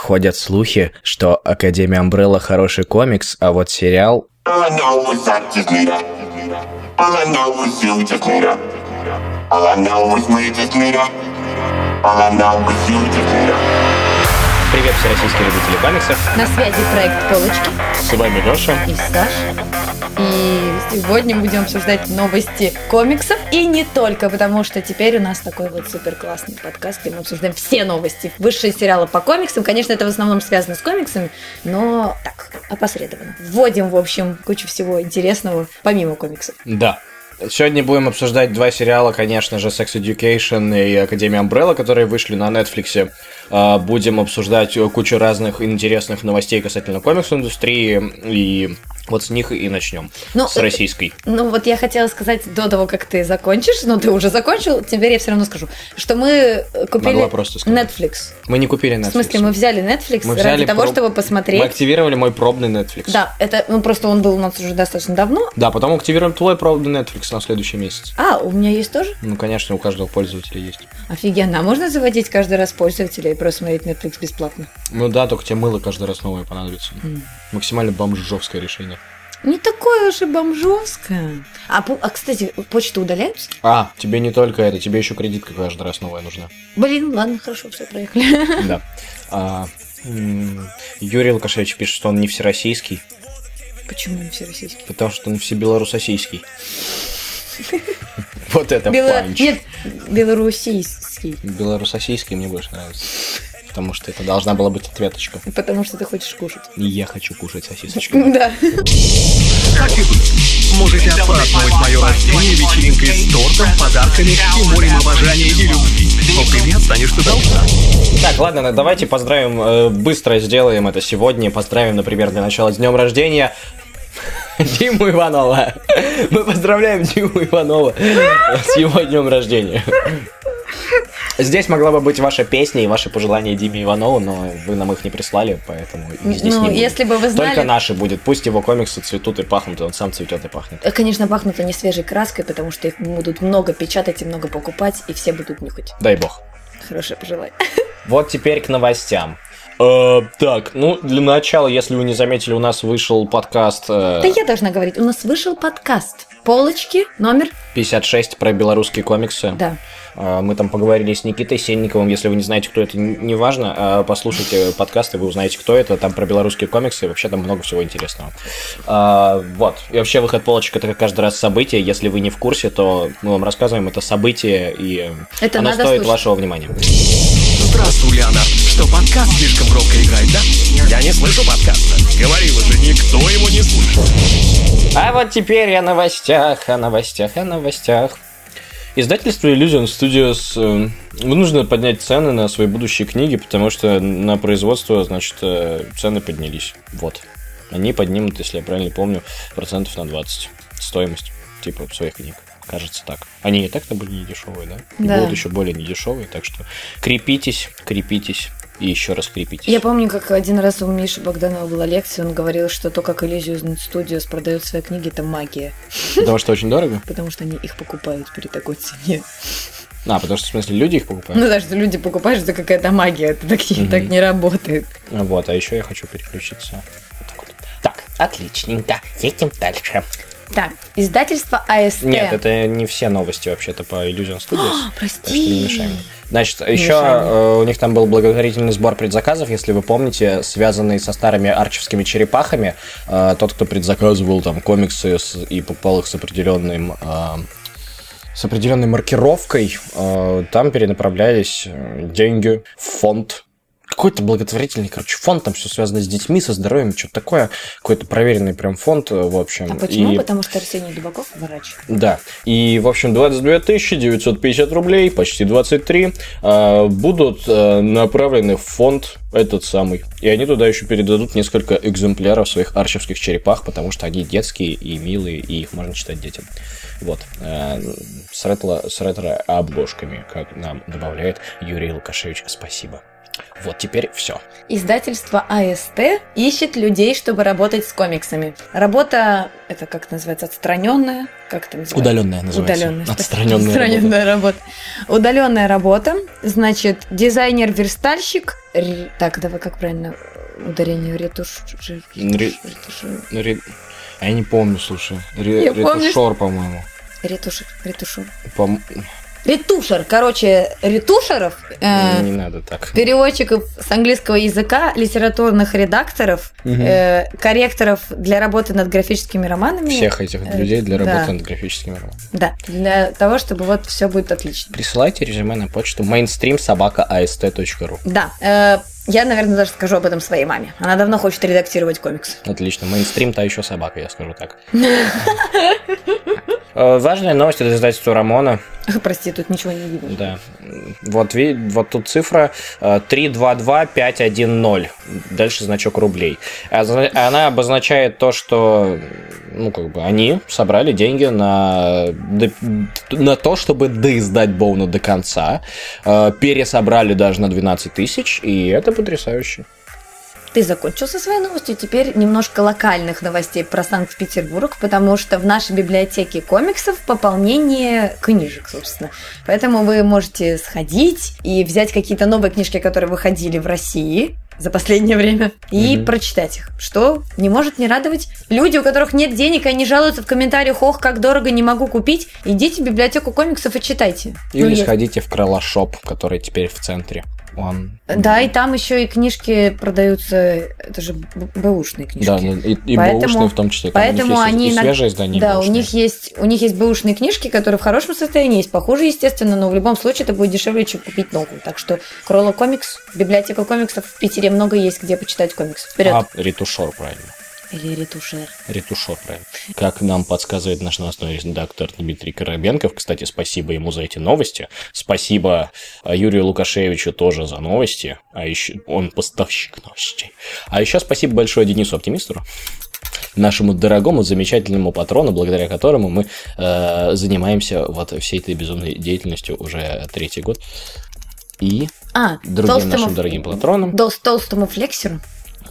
ходят слухи, что Академия Амбрелла хороший комикс, а вот сериал... All I know is we just need her. All I know is you just need her. Привет, все российские любители комиксов. На связи проект «Полочки» С вами Леша. и Саша. И сегодня будем обсуждать новости комиксов. И не только, потому что теперь у нас такой вот супер классный подкаст, где мы обсуждаем все новости. Высшие сериалы по комиксам. Конечно, это в основном связано с комиксами, но так, опосредованно. Вводим, в общем, кучу всего интересного, помимо комиксов. Да. Сегодня будем обсуждать два сериала, конечно же, Sex Education и Академия Umbrella, которые вышли на Netflix. А, Будем обсуждать кучу разных интересных новостей касательно комикс-индустрии, и вот с них и начнем. Ну, с российской. Ну вот я хотела сказать до того, как ты закончишь, но ты уже закончил, теперь я все равно скажу, что мы э, купили Могла просто сказать. Netflix. Мы не купили Netflix. В смысле, мы взяли Netflix Мы ради взяли того, проб- чтобы посмотреть. Мы активировали мой пробный Netflix. Да, это, ну просто он был у нас уже достаточно давно. Да, потом активируем твой пробный Netflix на следующий месяц. А, у меня есть тоже? Ну, конечно, у каждого пользователя есть. Офигенно. А можно заводить каждый раз пользователя и просто смотреть Netflix бесплатно? Ну да, только тебе мыло каждый раз новое понадобится. Максимально бомжовское решение. Не такое уж и бомжовское. А, а, кстати, почту удаляются? А, тебе не только это, тебе еще кредитка каждый раз новая нужна. Блин, ладно, хорошо, все, проехали. Да. А, Юрий Лукашевич пишет, что он не всероссийский, Почему не все российские? потому что он всебелорусосийский. Вот это Бело... панч. Нет, белорусийский. Белорусосийский мне больше нравится. Потому что это должна была быть ответочка. Потому что ты хочешь кушать. И я хочу кушать сосисочку. Да. Так и быть. Можете отпраздновать мое рождение вечеринкой с тортом, подарками и морем обожания и любви. Но ты отстанешь ты должна. Так, ладно, ну, давайте поздравим, э, быстро сделаем это сегодня. Поздравим, например, для начала с днем рождения Диму Иванова. Мы поздравляем Диму Иванова с его днем рождения. Здесь могла бы быть ваша песня и ваши пожелания Диме Иванову, но вы нам их не прислали, поэтому здесь не Ну, будет. если бы вы знали... Только наши будет. Пусть его комиксы цветут и пахнут, и он сам цветет и пахнет. Э, Конечно, пахнут они свежей краской, потому что их будут много печатать и много покупать, и все будут нюхать. Дай бог. Хорошее пожелание. Вот теперь к новостям. Э, так, ну, для начала, если вы не заметили, у нас вышел подкаст э, Да я должна говорить, у нас вышел подкаст. Полочки, номер... 56 про белорусские комиксы. Да. Э, Мы там поговорили с Никитой Сенниковым. Если вы не знаете, кто это, не важно. э, Послушайте подкасты, вы узнаете, кто это. Там про белорусские комиксы. и Вообще там много всего интересного. Э, Вот. И вообще выход полочек это каждый раз событие. Если вы не в курсе, то мы вам рассказываем это событие, и Это оно надо стоит слушать. вашего внимания. Здравствуй, Леонард. Что, подкаст слишком громко играет, да? Я не слышу подкаста. Говорила же, никто его не слышит. А вот теперь о новостях, о новостях, о новостях. Издательство Illusion Studios э, вынуждено поднять цены на свои будущие книги, потому что на производство, значит, э, цены поднялись. Вот. Они поднимут, если я правильно помню, процентов на 20 стоимость, типа, своих книг. Кажется так. Они и так-то были не дешевые, да? И Да. будут еще более недешевые, так что крепитесь, крепитесь и еще раз крепитесь. Я помню, как один раз у Миши Богданова была лекция, он говорил, что то, как Elysium Studios продает свои книги, это магия. Потому что очень дорого? Потому что они их покупают при такой цене. А, потому что, в смысле, люди их покупают? Ну да, что люди покупают, это какая-то магия. Это так, так не работает. Вот, а еще я хочу переключиться. Так, отличненько. Едем дальше. Так, издательство АСТ. Нет, это не все новости вообще-то по Illusion Studios. прости. Так что не. Значит, еще мешай мне. э, у них там был благотворительный сбор предзаказов, если вы помните, связанный со старыми арчевскими черепахами. Э, тот, кто предзаказывал там комиксы с- и покупал их с определенным э, с определенной маркировкой, э, там перенаправлялись э, деньги в фонд какой-то благотворительный, короче, фонд, там все связано с детьми, со здоровьем, что-то такое. Какой-то проверенный прям фонд, э, в общем. А почему? И- Потому что Арсений Дубаков врач. да, и, в общем, 22 950 рублей, почти 23, э, будут э, направлены в фонд этот самый. И они туда еще передадут несколько экземпляров своих арчевских черепах, потому что они детские и милые, и их можно читать детям. Вот. э, с ретро-обложками, как нам добавляет Юрий Лукашевич. Спасибо. Вот теперь все. Издательство АСТ ищет людей, чтобы работать с комиксами. Работа, это как называется, отстраненная? Как это называется? Удаленная называется. Удаленная. Отстраненная Отстраненная работа. Удаленная работа. Значит, дизайнер-верстальщик, Ре- Так, давай, как правильно ударение ретуш... Ре- Ретушер. Ре- Я не помню, слушай. Ре- Я помню, Ретушер, по-моему. Ретушер. Ретушер. Пом- Ретушер. Короче, ретушеров, э, Не надо так. переводчиков с английского языка, литературных редакторов, Мгм. э, корректоров для работы над графическими романами. Всех этих э, людей для да. работы над графическими романами. Да, для того, чтобы вот все будет отлично. Присылайте резюме на почту mainstream собака ast.ru. Да, э, я, наверное, даже скажу об этом своей маме. Она давно хочет редактировать комикс. Отлично. Мейнстрим та еще собака, я скажу так. Э, Важная новость от издательства Рамона. Прости, тут ничего не видно. Да. Вот, вот тут цифра э, 322510. Дальше значок рублей. А Она обозначает то, что ну, как бы они собрали деньги на, на то, чтобы доиздать Боуна до конца. Э, Пересобрали даже на 12 тысяч, и это потрясающе. Ты закончил со своей новостью, теперь немножко локальных новостей про Санкт-Петербург, потому что в нашей библиотеке комиксов пополнение книжек, собственно. Поэтому вы можете сходить и взять какие-то новые книжки, которые выходили в России за последнее время, и Мгм. прочитать их. Что не может не радовать. Люди, у которых нет денег, они жалуются в комментариях, ох, как дорого, не могу купить. Идите в библиотеку комиксов и читайте. Ну, Или я- сходите в Крылашоп, который теперь в центре. Он... Да, и там еще и книжки продаются, это же бэушные книжки. Да, ну, и, и Поэтому- бэушные в том числе. Там у них поэтому есть они и свежие издания. Да, у бэушные. них есть у них есть бэушные книжки, которые в хорошем состоянии, есть похуже, естественно, но в любом случае это будет дешевле, чем купить новую. Так что Кролла комикс, библиотека комиксов в Питере много есть, где почитать комикс. Вперед. А, ретушер, правильно. Или ретушер. Ретушер, правильно. Как нам подсказывает наш новостной редактор Дмитрий Коробенков. Кстати, спасибо ему за эти новости. Спасибо а, Юрию Лукашевичу тоже за новости. А еще он поставщик новостей. А еще спасибо большое Денису Оптимистеру нашему дорогому, замечательному патрону, благодаря которому мы э, занимаемся вот всей этой безумной деятельностью уже третий год. И А, другим толстому, нашим дорогим патронам дол- толстому флексеру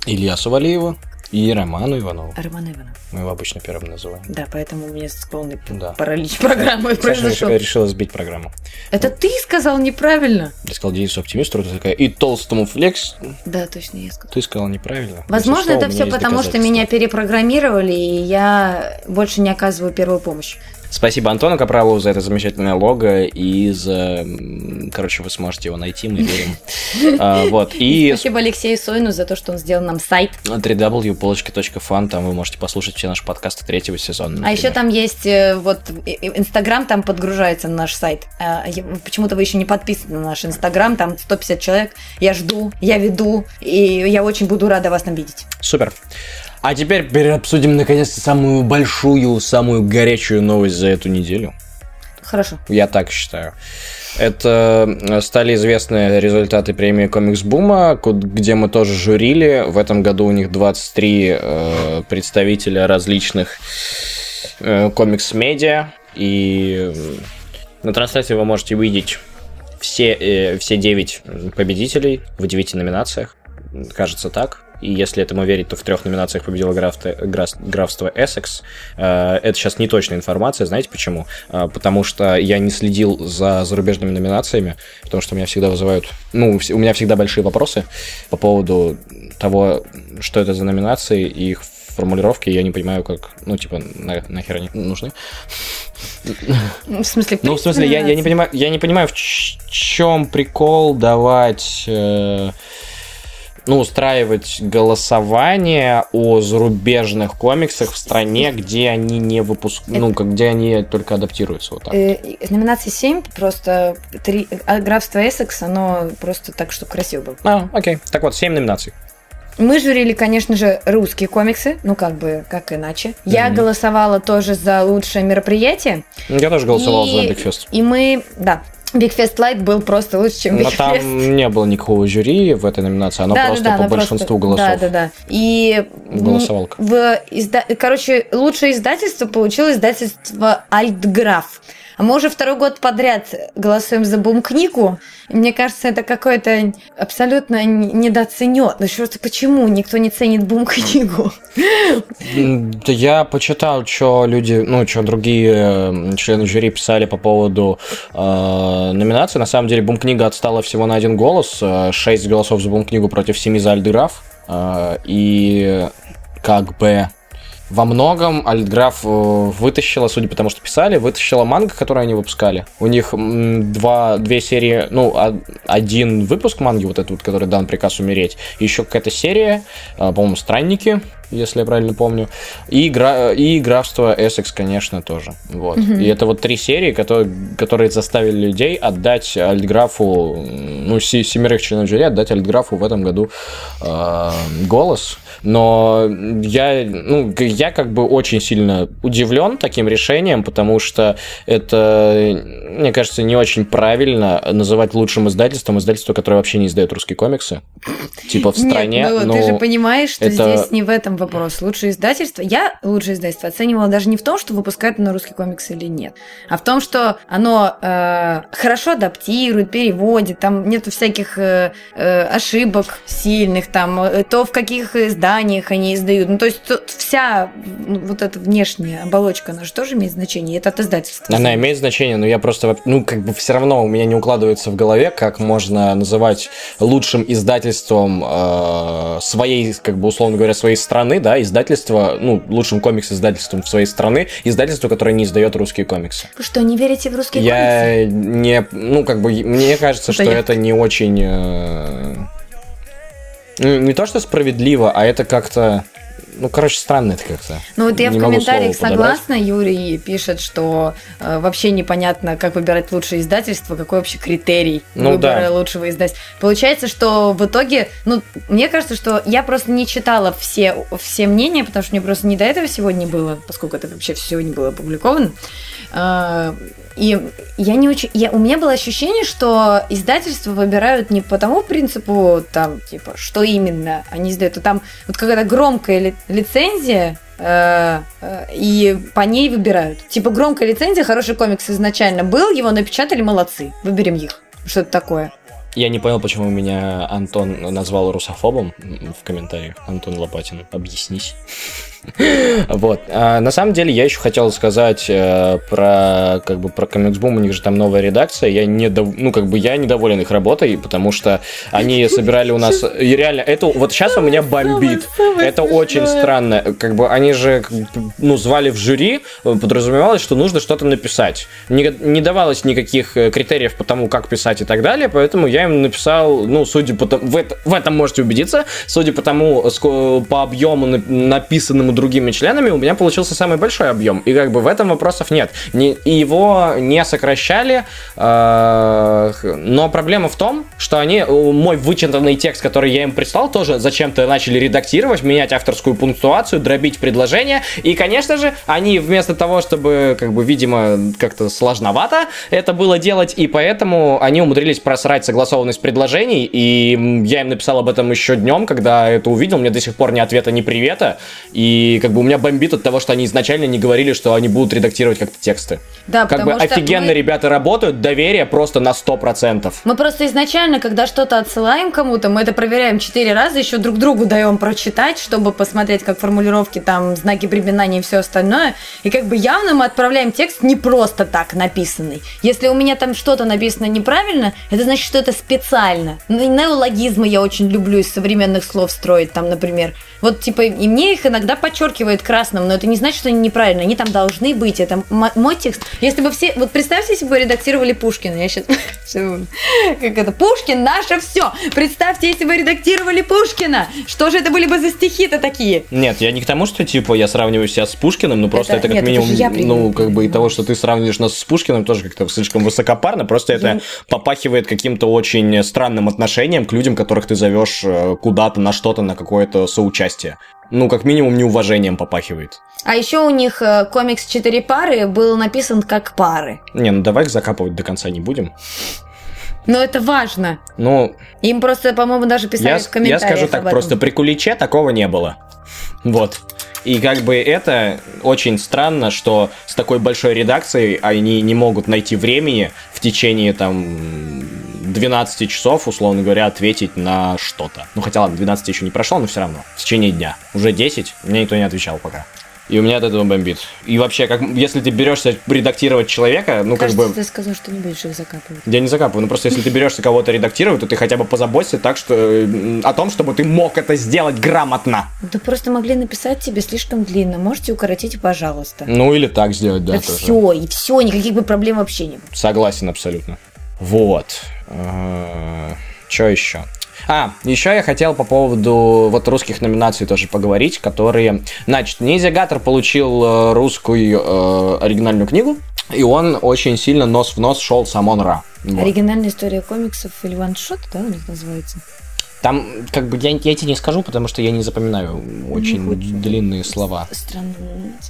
Ильясу Валиеву и Роману Иванову. Роман Иванов. Мы его обычно первым называем. Да, поэтому у меня полный Да. паралич программы Саша произошел. реш- решила сбить программу. Это ты сказал неправильно. Я сказал Денису Оптимисту, ты такая, и толстому флекс, Да, точно, я сказал. ты сказал неправильно. Возможно, это все потому, что меня перепрограммировали, и я больше не оказываю первую помощь. Спасибо Антону Капралову за это замечательное лого, и за... Короче, вы сможете его найти, мы верим. А, Вот, и Спасибо Алексею Сойну за то, что он сделал нам сайт. www.полочки.фан, там вы можете послушать все наши подкасты третьего сезона. А еще там есть э, вот Инстаграм, там подгружается на наш сайт. А, Почему-то вы еще не подписаны на наш Инстаграм, там 150 человек. Я жду, я веду, и я очень буду рада вас там видеть. Супер. А теперь переобсудим наконец-то самую большую, самую горячую новость за эту неделю. Хорошо. Я так считаю. Это э, стали известны результаты премии Комикс Бума, где мы тоже журили. В этом году у них 23 э, представителя различных э, комикс-медиа. И э, на трансляции вы можете увидеть все, э, все 9 победителей в 9 номинациях. Кажется так. И если этому верить, то в трех номинациях победило графство, граф- графство Эссекс. Э, Это сейчас не точная информация, знаете почему? Э, Потому что я не следил за зарубежными номинациями, потому что меня всегда вызывают... Ну, у меня всегда большие вопросы по поводу того, что это за номинации и их формулировки, я не понимаю, как, ну, типа, на, нахер они нужны. В смысле, Ну, в смысле, я, я не понимаю, я не понимаю, в чем прикол давать, э, ну, устраивать голосование о зарубежных комиксах в стране, где они не выпуск, ну, как где они только адаптируются вот так. Э, Из номинации 7 просто три... а графство Эссекс, оно просто так, чтобы красиво было. А, окей. Так вот, 7 номинаций. Мы журили, конечно же, русские комиксы, ну как бы, как иначе. Я Мгм. голосовала тоже за лучшее мероприятие. Я тоже голосовал И- за Fest. И мы, да, Big Fest Light был просто лучше, чем Big Но Fest. там не было никакого жюри в этой номинации, оно Да, да, просто да, по оно большинству просто- голосов. Да, да, да. И Голосовалка. в изда... короче, лучшее издательство получило издательство Альтграф. А мы уже второй год подряд голосуем за бум-книгу. Мне кажется, это какое-то абсолютно недооценено. Ну что почему никто не ценит бум-книгу? Я почитал, что люди, ну, что другие э, члены жюри писали по поводу э, э, номинаций. На самом деле, Бум-книга отстала всего на один голос. 6 голосов за Бум-книгу против 7 за Альдыраф. И как бы во многом Альтграф вытащила, судя по тому, что писали, вытащила манго, которую они выпускали. У них два, две серии, ну, один выпуск манги, вот этот вот, который дан приказ умереть, еще какая-то серия, по-моему, Странники, если я правильно помню. И, игра, и графство Эссекс, конечно, тоже. Вот. Mm-hmm. И это вот три серии, которые, которые заставили людей отдать Альтграфу, ну, семерых членов жюри, отдать Альтграфу в этом году э, голос. Но я, ну, я как бы очень сильно удивлен таким решением, потому что это, мне кажется, не очень правильно называть лучшим издательством издательство, которое вообще не издает русские комиксы. Типа в стране. Нет, ну, ты же понимаешь, что это... здесь не в этом вопрос. Лучшее издательство. Я лучшее издательство оценивала даже не в том, что выпускает оно русский комикс или нет, а в том, что оно э, хорошо адаптирует, переводит, там нету всяких э, э, ошибок сильных, там э, то, в каких изданиях они издают. Ну, то есть то, вся ну, вот эта внешняя оболочка, она же тоже имеет значение. Это от издательства. Она имеет значение, но я просто, ну, как бы все равно у меня не укладывается в голове, как можно называть лучшим издательством э, своей, как бы условно говоря, своей страны страны, да, издательство, ну, лучшим комикс-издательством в своей страны, издательство, которое не издает русские комиксы. Вы что, не верите в русские я комиксы? Я не, ну, как бы, мне кажется, что это не очень... Э, ну, не то, что справедливо, а это как-то ну, короче, странно это как-то. Ну, вот я не в комментариях согласна. Юрий пишет, что э, вообще непонятно, как выбирать лучшее издательство, какой вообще критерий ну, выбора да. лучшего издательства. Получается, что в итоге, ну, мне кажется, что я просто не читала все, все мнения, потому что мне просто не до этого сегодня было, поскольку это вообще сегодня было опубликовано. Э, и я не очень... Я, у меня было ощущение, что издательства выбирают не по тому принципу, там, типа, что именно они издают, а там вот какая-то громкая ли, лицензия, э, э, и по ней выбирают. Типа, громкая лицензия, хороший комикс изначально был, его напечатали, молодцы, выберем их. Что-то такое. Я не понял, почему меня Антон назвал русофобом в комментариях. Антон Лопатин, объяснись. Вот. А, на самом деле, я еще хотел сказать э, про, как бы, про Комиксбум. У них же там новая редакция. Я не, ну, как бы, я недоволен их работой, потому что они собирали у нас... И реально, это вот сейчас у меня бомбит. Это очень странно. Как бы, они же, ну, звали в жюри, подразумевалось, что нужно что-то написать. Не, не давалось никаких э, критериев по тому, как писать и так далее, поэтому я им написал, ну, судя по тому... В, это, в этом можете убедиться. Судя по тому, по объему написанному ему другими членами, у меня получился самый большой объем. И как бы в этом вопросов нет. Не, его не сокращали, э, но проблема в том, что они мой вычитанный текст, который я им прислал, тоже зачем-то начали редактировать, менять авторскую пунктуацию, дробить предложения. И, конечно же, они вместо того, чтобы, как бы, видимо, как-то сложновато это было делать, и поэтому они умудрились просрать согласованность предложений, и я им написал об этом еще днем, когда это увидел, мне до сих пор ни ответа, ни привета, и и как бы у меня бомбит от того, что они изначально не говорили, что они будут редактировать как-то тексты. Да, как бы офигенно мы... ребята работают, доверие просто на 100%. Мы просто изначально, когда что-то отсылаем кому-то, мы это проверяем четыре раза, еще друг другу даем прочитать, чтобы посмотреть, как формулировки, там, знаки препинания и все остальное. И как бы явно мы отправляем текст не просто так написанный. Если у меня там что-то написано неправильно, это значит, что это специально. Ну, неологизмы я очень люблю из современных слов строить, там, например. Вот, типа, и мне их иногда подчеркивают красным, но это не значит, что они неправильно. Они там должны быть. Это мой текст. Если бы все... Вот представьте, если бы редактировали Пушкина. Я сейчас... Как это? Пушкин наше все. Представьте, если бы редактировали Пушкина. Что же это были бы за стихи-то такие? Нет, я не к тому, что, типа, я сравниваю себя с Pушкиным, но просто это, это как нет, минимум... Это ну, как бы и того, что ты сравниваешь нас с Пушкиным, тоже как-то слишком высокопарно. Просто это я... попахивает каким-то очень странным отношением к людям, которых ты зовешь э, куда-то на что-то, на какое-то соучастие ну, как минимум, неуважением попахивает. А еще у них э, комикс «Четыре пары» был написан как пары. Не, ну давай их закапывать до конца не будем. Но это важно. Ну... Им просто, по-моему, даже писали я, в комментариях Я скажу так, просто при Куличе такого не было. Вот. И как бы это очень странно, что с такой большой редакцией они не могут найти времени в течение там 12 часов, условно говоря, ответить на что-то. Ну хотя ладно, 12 еще не прошло, но все равно. В течение дня. Уже 10, мне никто не отвечал пока. И у меня от этого бомбит. И вообще, как если ты берешься редактировать человека, ну Кажется, как бы... ты сказал, что не будешь их закапывать. Я не закапываю, ну просто если ты берешься кого-то редактировать, то ты хотя бы позаботься так, что о том, чтобы ты мог это сделать грамотно. Да просто могли написать тебе слишком длинно. Можете укоротить, пожалуйста. Ну или так сделать, да. Да тоже. все, и все, никаких бы проблем вообще не было. Согласен абсолютно. Вот. Что еще? А, еще я хотел по поводу вот русских номинаций тоже поговорить, которые... Значит, Ниндзя Гаттер получил э, русскую э, оригинальную книгу, и он очень сильно нос в нос шел с Амон Ра. Вот. Оригинальная история комиксов или ваншот, да, у них называется? Там, как бы, я, я тебе не скажу, потому что я не запоминаю очень хоть- длинные слова. Странно.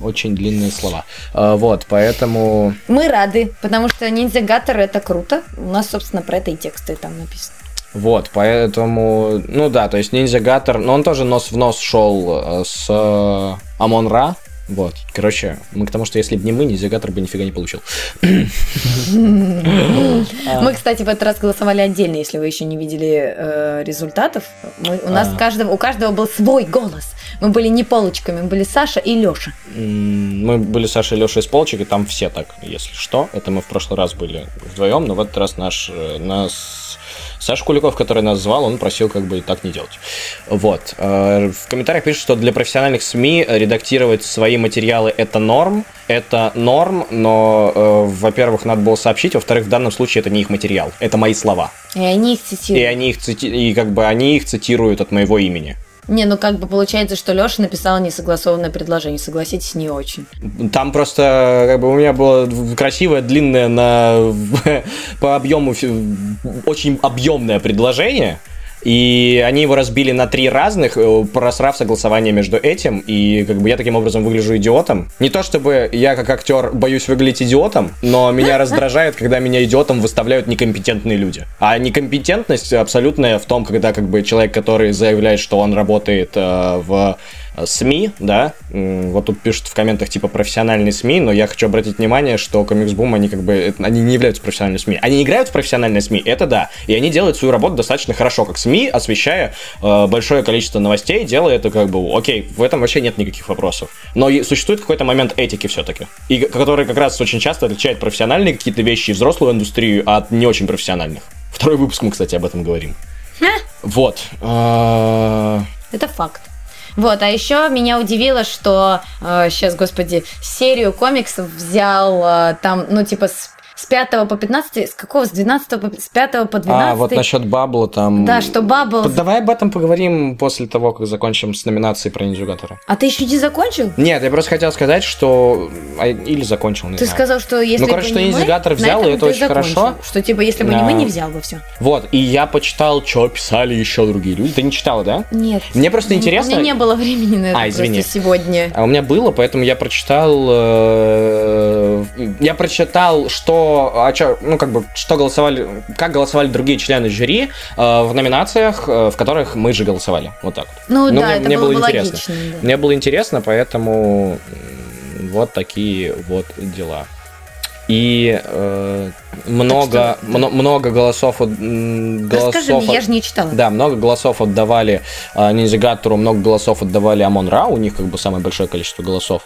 Очень длинные слова. Э, вот, поэтому... Мы рады, потому что ниндзя Гаттер это круто. У нас, собственно, про это и тексты там написано. Вот, поэтому, ну да, то есть Ниндзя Гаттер, но он тоже нос в нос шел э, с э, Амон Ра. Вот, короче, мы к тому, что если бы не мы, Ниндзя Гаттер бы нифига не получил. Мы, кстати, в этот раз голосовали отдельно, если вы еще не видели э, результатов. У нас А. у каждого был свой голос. Мы были не полочками, мы были Саша и Леша. Мы были с Сашей и Лешей из полчик, и там все так, если что. Это мы в прошлый раз были вдвоем, но в этот раз наш, э, нас... Саша Куликов, который нас звал, он просил как бы так не делать. Вот. Э, В комментариях пишут, что для профессиональных СМИ редактировать свои материалы это норм. Это норм, но, э, во-первых, надо было сообщить, во-вторых, в данном случае это не их материал, это мои слова. И они их И цитируют. они их цити- и как бы они их цитируют от моего имени. Не, ну как бы получается, что Леша написал несогласованное предложение. Согласитесь, не очень. Там просто как бы у меня было красивое, длинное на по объему очень объемное предложение. И они его разбили на три разных, э, просрав согласование между этим. И как бы я таким образом выгляжу идиотом. Не то чтобы я как актер боюсь выглядеть идиотом, но меня раздражает, когда меня идиотом выставляют некомпетентные люди. А некомпетентность абсолютная в том, когда как бы человек, который заявляет, что он работает э, в СМИ, да, вот тут пишут в комментах типа профессиональные СМИ, но я хочу обратить внимание, что Комикс Бум, они как бы, они не являются профессиональными СМИ. Они играют в профессиональные СМИ, это да, и они делают свою работу достаточно хорошо, как СМИ, освещая э, большое количество новостей, делая это как бы, окей, в этом вообще нет никаких вопросов. Но существует какой-то момент этики все-таки, и который как раз очень часто отличает профессиональные какие-то вещи и взрослую индустрию от не очень профессиональных. Второй выпуск мы, кстати, об этом говорим. Вот. э, Это факт. Вот, а еще меня удивило, что сейчас, господи, серию комиксов взял э, там, ну, типа, с, с 5 по 15, с какого, с 12 по, с 5 по 12. А, вот насчет Бабла там... Да, что Бабл... Давай об этом поговорим после того, как закончим с номинацией про Ниндзюгатора. А ты еще не закончил? Нет, я просто хотел сказать, что... а, Или закончил, не Ты знаю. сказал, что если Ну, короче, не что на взял, и это очень закончил. хорошо. Что, типа, если бы не Да. мы, не взял бы все. Вот, и я почитал, что писали еще другие люди. Ты не читала, да? Нет. Мне просто интересно- У меня не было времени на это А, извини. сегодня. А у меня было, поэтому я прочитал, э, я прочитал, что, о чё- ну как бы, что голосовали, как голосовали другие члены жюри э, в номинациях, э, в которых мы же голосовали, вот так вот. Ну, Ну, да, мне- это мне было, было бы интересно. логично. да. Мне было интересно, поэтому вот такие вот дела. И э, много, мно- много голосов, от- голосов Расскажи мне, от- я же не читала. да, много голосов отдавали э, Ниндзягатору, много голосов отдавали Амон Ра, у них как бы самое большое количество голосов.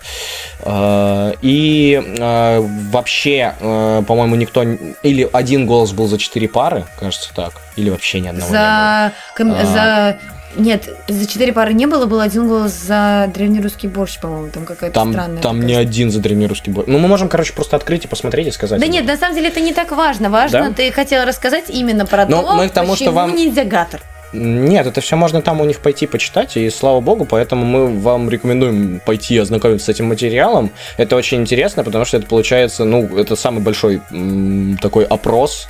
Э, и э, вообще, э, по-моему, никто... Или один голос был за четыре пары, кажется так, или вообще ни одного не было. За, ком- А. за... Нет, за четыре пары не было, был один голос за древнерусский борщ, по-моему, там какая-то Там, странная. там такая не один за древнерусский бой. Ну, мы можем, короче, просто открыть и посмотреть и сказать. Да нет, на самом деле это не так важно. Важно, Да? ты хотела рассказать именно про Ну, то, мы к тому, что вам- ниндзягатор. Нет, это все можно там у них пойти почитать, и слава богу, поэтому мы вам рекомендуем пойти ознакомиться с этим материалом. Это очень интересно, потому что это получается, ну, это самый большой м, такой опрос,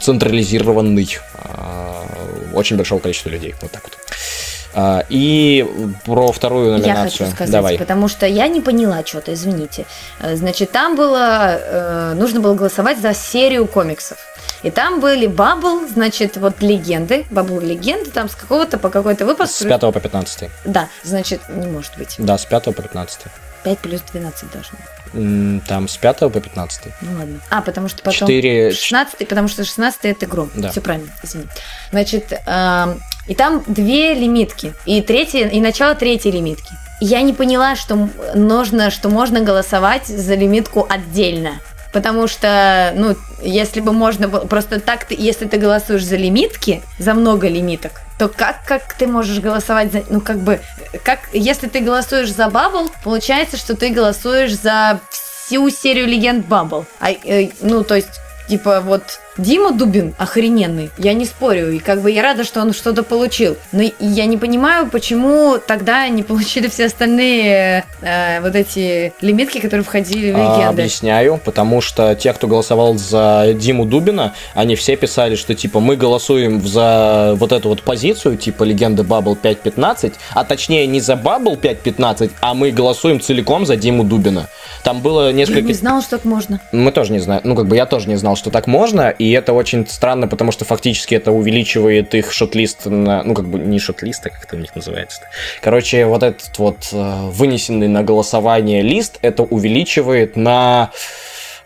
централизированный, э, очень большого количества людей. Вот так вот. А, И про вторую Я номинацию. хочу сказать, Давай. потому что я не поняла что-то, извините. Э, Значит, там было, э, нужно было голосовать за серию комиксов. И там были Бабл, значит, вот легенды, Бабл легенды, там с какого-то по какой-то выпуск. С 5 по 15. Да, значит, не может быть. Да, с 5 по 15. 5 плюс 12 должно. М, Там с 5 по 15. Ну ладно. А, потому что потом... Четыре- 16 потому что 16 это гром. Да. Все правильно, извини. Значит, эм, и там две лимитки. И третья, и начало третьей лимитки. я не поняла, что нужно, что можно голосовать за лимитку отдельно. Потому что, ну, если бы можно было... Просто так, ты, если ты голосуешь за лимитки, за много лимиток, то как, как ты можешь голосовать за... Ну, как бы... Как, если ты голосуешь за Bubble, получается, что ты голосуешь за всю серию легенд Bubble. А, э, ну, то есть, типа, вот Дима Дубин охрененный, я не спорю, и как бы я рада, что он что-то получил. Но я не понимаю, почему тогда не получили все остальные э, вот эти лимитки, которые входили в А, легенды. Объясняю, потому что те, кто голосовал за Диму Дубина, они все писали, что типа мы голосуем за вот эту вот позицию, типа легенды Bubble 5.15, а точнее не за Bubble 5.15, а мы голосуем целиком за Диму Дубина. Там было Я несколько... не знала, что так можно. Мы тоже не знаем, ну как бы я тоже не знал, что так можно, и это очень странно, потому что фактически это увеличивает их шот-лист на, ну как бы не шот-лист, а как это у них называется. Короче, вот этот вот э, вынесенный на голосование лист, это увеличивает на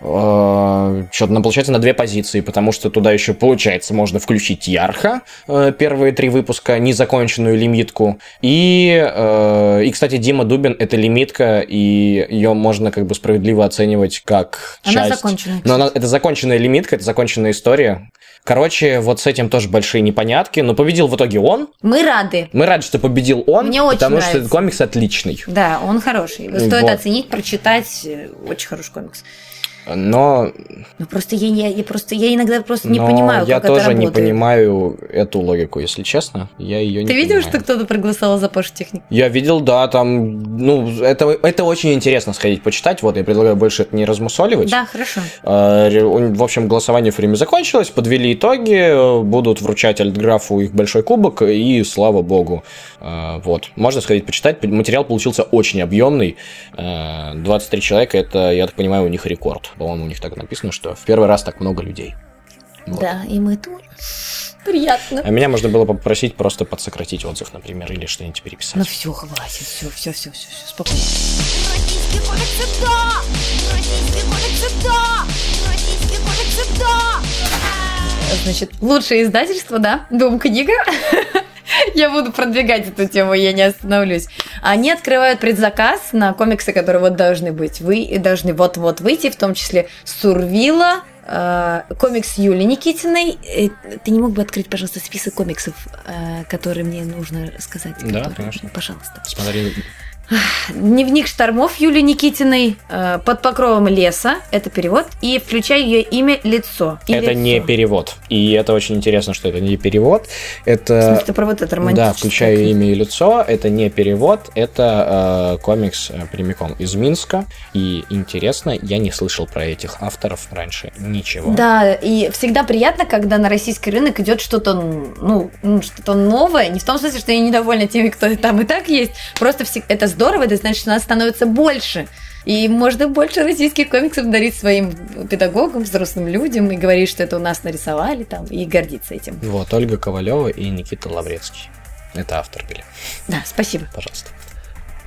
что-то, ну, получается, на две позиции, потому что туда еще, получается, можно включить Ярха, э, первые три выпуска, незаконченную лимитку. И, э, и, кстати, Дима Дубин — это лимитка, и ее можно как бы справедливо оценивать как Она часть. законченная, Но она- это законченная лимитка, это законченная история. Короче, вот с этим тоже большие непонятки, но победил в итоге он. Мы рады. Мы рады, что победил он, Мне очень потому что нравится. этот комикс отличный. Да, он хороший. Стоит Вот. оценить, прочитать. Э, Очень хороший комикс. Но Ну просто я, я, я просто я иногда просто не Но понимаю, я как тоже это не работает. понимаю эту логику, если честно. Я ее не Ты видел, понимаю. что кто-то проголосовал за Пашу Техник? Я видел, да, там, ну, это, это очень интересно сходить почитать, вот, я предлагаю больше это не размусоливать. Да, хорошо. У- В общем, голосование в время закончилось, подвели итоги, будут вручать Альтграфу их большой кубок, и слава богу. Э, Вот, можно сходить почитать, материал получился очень объемный, Э, 23 человека, это, я так понимаю, у них рекорд. По-моему, у них так написано, что в первый раз так много людей. Вот. Да, и мы тут. Приятно. А меня можно было попросить просто подсократить отзыв, например, или что-нибудь переписать. Ну все, хватит, все, все, все, все, все, спокойно. Российский кодекс да! Российский кодекс да! Российский кодекс да! Значит, лучшее издательство, да, Дом книга. Я буду продвигать эту тему, я не остановлюсь. Они открывают предзаказ на комиксы, которые вот должны быть. Вы должны вот-вот выйти, в том числе Сурвила, э, комикс Юли Никитиной. Э, Ты не мог бы открыть, пожалуйста, список комиксов, э, которые мне нужно сказать? Да, которые- конечно. Пожалуйста. Смотри, Дневник штормов Юли Никитиной, э, под покровом леса, это перевод, и включай ее имя лицо. И это не лицо. перевод. И это очень интересно, что это не перевод. В Это... смысле, про вот это. Да, включая имя и лицо, это не перевод, это э, комикс э, прямиком из Минска. И интересно, я не слышал про этих авторов раньше ничего. Да, и всегда приятно, когда на российский рынок идет что-то, ну, что-то новое. Не в том смысле, что я недовольна теми, кто там и так есть. Просто это здорово, это значит, что нас становится больше. И можно больше российских комиксов дарить своим педагогам, взрослым людям и говорить, что это у нас нарисовали там, и гордиться этим. Вот, Ольга Ковалева и Никита Лаврецкий. Это автор были. Да, спасибо. Пожалуйста.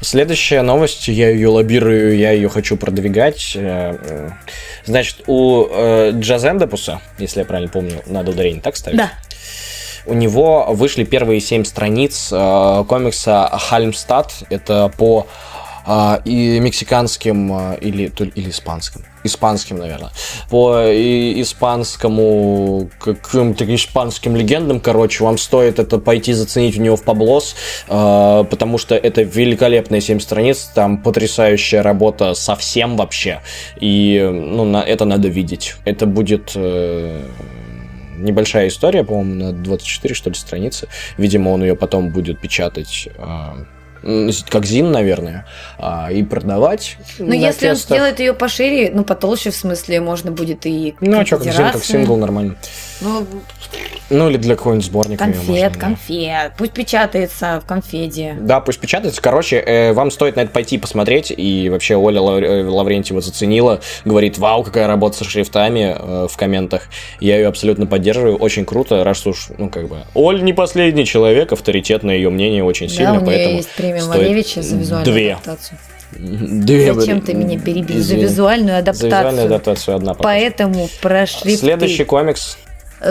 Следующая новость, я ее лоббирую, я ее хочу продвигать. Э, э, Значит, у э, Джазендепуса, если я правильно помню, надо ударение так ставить. Да. У него вышли первые семь страниц э, комикса Хальмстад. Это по э, и мексиканским э, или, или испанским. Испанским, наверное. По испанскому каким-то испанским легендам, короче, вам стоит это пойти заценить у него в Паблос, потому что это великолепные 7 страниц, там потрясающая работа совсем вообще. И ну, на, это надо видеть. Это будет небольшая история, по-моему, на 24, что ли, страницы. Видимо, он ее потом будет печатать а, как Зин, наверное, а, и продавать. Ну, на если он тестах. сделает ее пошире, ну, потолще, в смысле, можно будет и Ну, а что, как Зин, как сингл нормально. Ну, Ну, или для какого-нибудь сборника. конфет, можно, да. конфет. Пусть печатается в конфеде. Да, пусть печатается. Короче, э, вам стоит на это пойти посмотреть. И вообще Оля Лав- э, Лаврентьева заценила. Говорит, вау, какая работа со шрифтами э, в комментах. Я ее абсолютно поддерживаю. Очень круто, раз уж, ну, как бы... Оль не последний человек, авторитетное ее мнение очень Да, сильно, у меня поэтому есть премия стоит Малевича за визуальную две. адаптацию. Две, Зачем ты меня перебил? За визуальную За адаптацию. визуальную адаптацию одна. Поэтому про шрифты. Следующий комикс.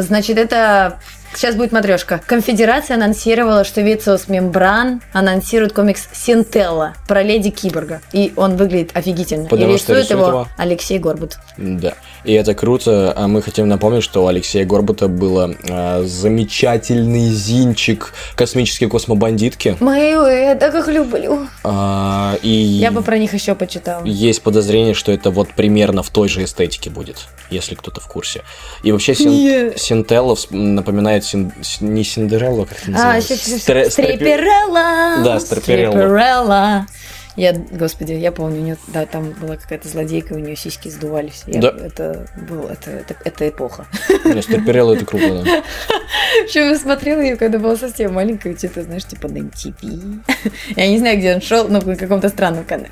Значит, это Сейчас будет матрешка. Конфедерация анонсировала, что Вициус Мембран анонсирует комикс Синтелла про леди Киборга. И он выглядит офигительно. Потому и рисует рисует его, его? Алексей Горбут. Да. И это круто. А мы хотим напомнить, что у Алексея Горбута было а, замечательный зинчик космические космобандитки. Мою, я так их люблю. А, и Я бы про них еще почитала. есть подозрение, что это вот примерно в той же эстетике будет, если кто-то в курсе. И вообще Син-. Синтелла напоминает Син- не Синдереллу, как это А, называется? Стре- стрепе- Стреперелла. Да, Стреперелла. Стреперелла. Я, господи, я помню, у нее, да, там была какая-то злодейка, у нее сиськи сдувались. Я- Да. Это был, это, это, это эпоха. Не, Стерперелла это круто, да. Причем я смотрела ее, когда была совсем маленькая, что-то, знаешь, типа на MTV. Я не знаю, где он шел, но на каком-то странном канале.